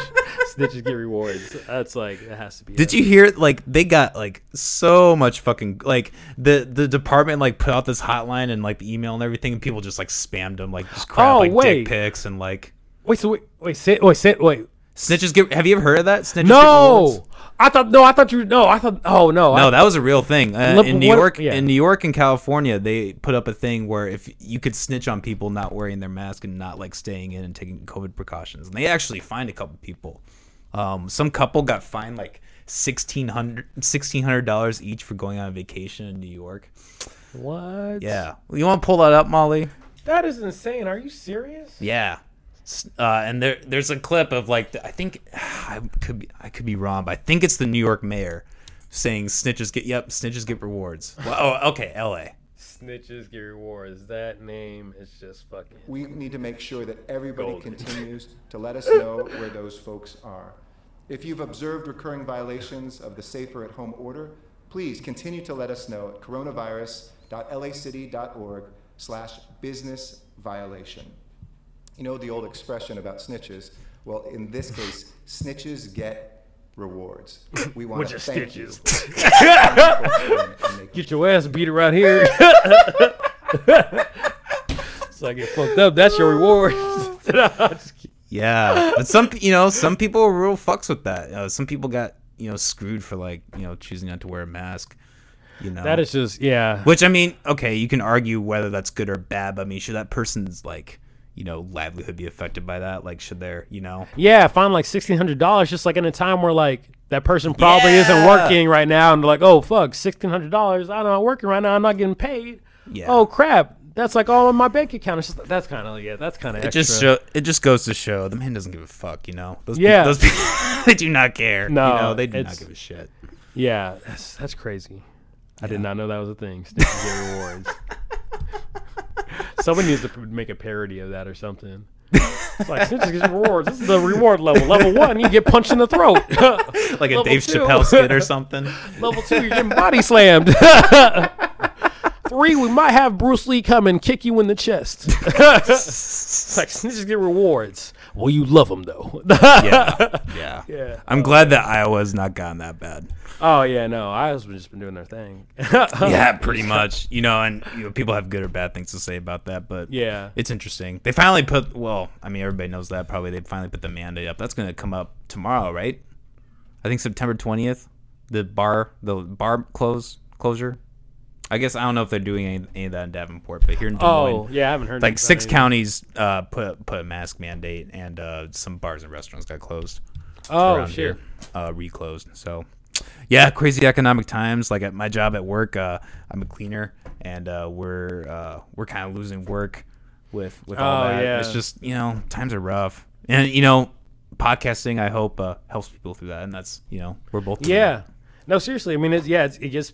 Snitches get rewards. That's like that has to be Did it. you hear like they got like so much fucking like the the department like put out this hotline and like the email and everything and people just like spammed them like just crap Oh, like wait. dick pics and like Wait, so wait wait, sit wait, sit wait. Snitches get have you ever heard of that? Snitches get? No. I thought no, I thought you no, I thought oh no. I, No, that was a real thing. Uh, Look, in New what- York, yeah. in New York and California, they put up a thing where if you could snitch on people not wearing their mask and not like staying in and taking COVID precautions, and they actually fined a couple people. Um, some couple got fined like sixteen hundred sixteen hundred dollars each for going on a vacation in New York. what? Yeah, you want to pull that up, Molly? That is insane. Are you serious? Yeah. S- Uh, and there, there's a clip of like I think (sighs) I could be I could be wrong, but I think it's the New York mayor saying snitches get yep snitches get rewards. Well, oh, okay, L.A. Snitches get rewards. That name is just fucking. We need to make sure that everybody Golden. continues to let us know where those folks are. If you've observed recurring violations of the Safer at Home order, please continue to let us know at coronavirus.lacity.org slash business violation. You know the old expression about snitches? Well, in this case, snitches get rewards. We want Which to is thank you. stitches. for making Get your ass beat around here. (laughs) so I get fucked up. That's your reward. (laughs) Yeah, but some you know some people are real fucks with that. Uh, some people got you know screwed for like you know choosing not to wear a mask. You know that is just yeah. which I mean, okay, you can argue whether that's good or bad. But I mean, sure, that person's like you know livelihood be affected by that? Like, should there you know? Yeah, find like sixteen hundred dollars just like in a time where like that person probably isn't working right now and they're like, oh fuck, sixteen hundred dollars. I'm not working right now. I'm not getting paid. Yeah. Oh crap. That's like all in my bank account. It's just, that's kind of yeah. That's kind of It just show it just goes to show the man doesn't give a fuck. You know those Yeah. people, (laughs) those people they do not care. No, you know, they do not give a shit. Yeah, that's that's crazy. I did not know that was a thing. Snitches get rewards. (laughs) Someone needs to make a parody of that or something. It's like snitches get rewards. This is the reward level. Level one, you get punched in the throat. (laughs) Like a Dave two. Chappelle skit or (laughs) something. Level two, you're getting body slammed. (laughs) Three, we might have Bruce Lee come and kick you in the chest. it's like snitches get rewards. Well, you love them though. (laughs) yeah, yeah, (laughs) Yeah. I'm glad that Iowa's not gotten that bad. Oh yeah, no, Iowa's just been doing their thing. (laughs) yeah, pretty much. You know, and you know, people have good or bad things to say about that, but Yeah. it's interesting. They finally put. Well, I mean, everybody knows that. Probably they finally put the mandate up. That's going to come up tomorrow, right? I think September twentieth. The bar, the bar close closure. I guess I don't know if they're doing any, any of that in Davenport, but here in Des Moines, Oh yeah, I haven't heard like six it. counties uh, put put a mask mandate, and uh, some bars and restaurants got closed. Oh shit. here, uh, reclosed. So, yeah, crazy economic times. Like at my job at work, uh, I'm a cleaner, and uh, we're uh, we're kind of losing work with with all Oh, that. yeah. It's just you know times are rough, and you know podcasting I hope uh, helps people through that, and that's you know we're both Yeah. that. No, seriously. I mean, it's, yeah, it's, it gets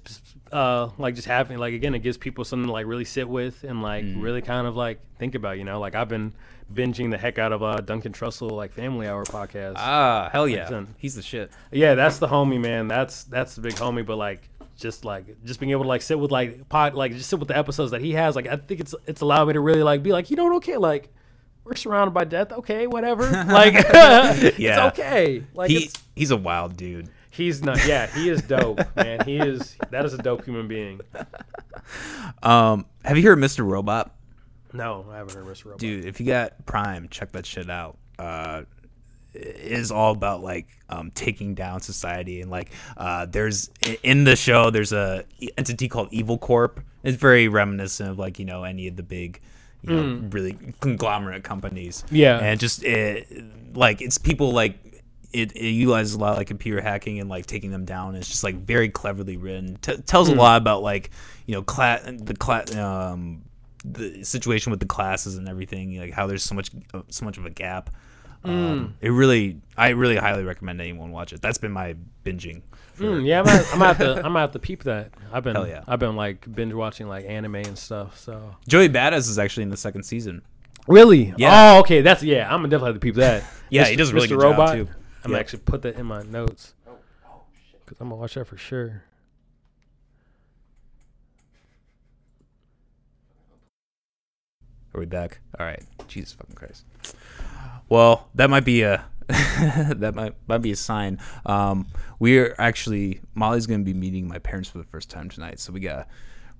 uh, like just having like again, it gives people something to like really sit with and like Mm. really kind of like think about. You know, like I've been binging the heck out of uh, Duncan Trussell like Family Hour podcast. Ah, hell yeah, Excellent. he's the shit. yeah, that's the homie, man. That's that's the big homie. But like, just like just being able to like sit with like pod like just sit with the episodes that he has. Like, I think it's it's allowed me to really like be like, you know what? Okay, like. We're surrounded by death. Okay, whatever. (laughs) Like, (laughs) yeah. it's okay. Like, He he's a wild dude. He's not. Yeah, he is dope, (laughs) man. He is. That is a dope human being. Um, have you heard Mr. Robot? No, I haven't heard Mr. Robot. dude if you got prime check that shit out uh it is all about like um taking down society and like uh there's in the show there's a entity called evil corp it's very reminiscent of like you know any of the big you know really conglomerate companies Yeah. and just it like it's people like it, it utilizes a lot of like computer hacking and like taking them down. It's just like very cleverly written. T- tells a lot about like you know class the class um the situation with the classes and everything. Like how there's so much uh, so much of a gap. Um, it really, I really highly recommend anyone watch it. That's been my binging. Mm, yeah, I'm gonna, I'm have to. I'm (laughs) to peep that. I've been. Hell yeah. I've been like binge watching like anime and stuff. So Joey Badass is actually in the second season. really, Yeah. Oh, okay. That's yeah. I'm gonna definitely have to peep that. (laughs) Yeah, Mr. he does a really Mr. good job, Robot. too. I'm Yeah. gonna actually put that in my notes. Cause I'm gonna watch that for sure. Are we back? All right. Jesus fucking Christ. Well, that might be a (laughs) that might might be a sign. Um, we're actually Molly's gonna be meeting my parents for the first time tonight, so we gotta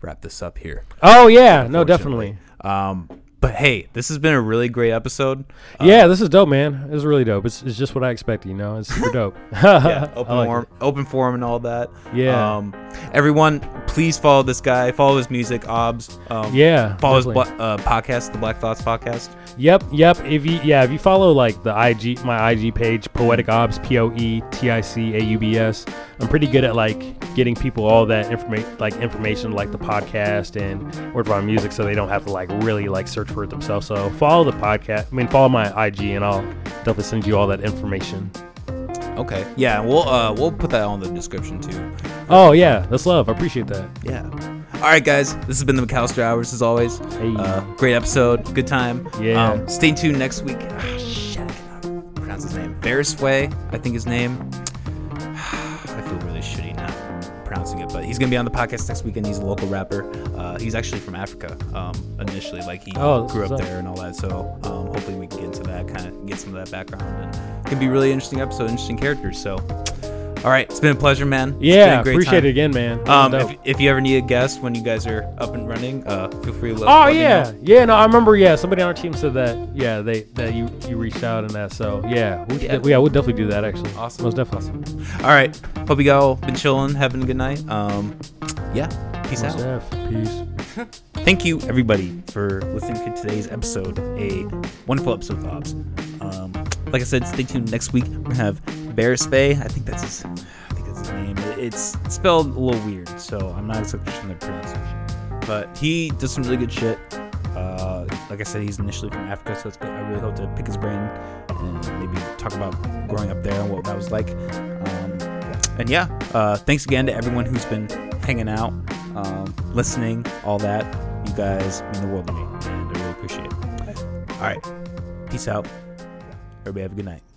wrap this up here. Oh yeah, no, definitely. Um, but hey, this has been a really great episode. yeah, this is dope, man. It's really dope. It's, it's just what I expected. You know, it's super (laughs) dope. (laughs) yeah, open like forum, it. open forum, and all that. Yeah. Um, everyone, please follow this guy. Follow his music, Aubs. Um, Yeah, Follow his definitely. bla- uh, podcast, the Black Thoughts podcast. Yep, yep. If you yeah, if you follow like the IG my IG page, Poetic Aubs, P O E T I C A U B S, I'm pretty good at like getting people all that information like information like the podcast and word of my music so they don't have to like really like search for it themselves. So follow the podcast. I mean follow my IG and I'll definitely send you all that information. Okay. Yeah, we'll uh, we'll put that on the description too. Oh yeah, that's love. I appreciate that. Yeah. All right, guys. This has been the McAllister Hours as always. Hey. Uh, great episode. Good time. Yeah. Um, stay tuned next week. Ah, shit, I cannot pronounce his name. Bearsway, I think his name. He's gonna be on the podcast next week, and he's a local rapper. Uh, he's actually from Africa um, initially, like he Oh, grew up up. there and all that. So um, hopefully we can get into that, kind of get some of that background, and it can be a really interesting episode, interesting characters. So, all right, it's been a pleasure, man. It's been Yeah, a great appreciate time. it again, man. Um, if, if you ever need a guest when you guys are up and running, uh, feel free to let, Oh let yeah, yeah. No, I remember. Yeah, somebody on our team said that. Yeah, they that you you reached out and that. So yeah, we, Yeah. yeah, we'll definitely do that. Actually, Awesome. most definitely. All right. Hope you all been chilling, having a good night. Um, yeah. Peace Most out. Peace. (laughs) Thank you, everybody, for listening to today's episode. A wonderful episode of Aubs. Um, like I said, stay tuned next week. We're gonna have Bear Spay. I think that's his. I think that's his name. It's spelled a little weird, so I'm not exactly sure the pronunciation. But he does some really good shit. Uh, like I said, he's initially from Africa, so. I really hope to pick his brain and maybe talk about growing up there and what that was like. Um, and yeah, uh, thanks again to everyone who's been hanging out, um, listening, all that. You guys mean the world to me, and I really appreciate it. All right, peace out. Everybody have a good night.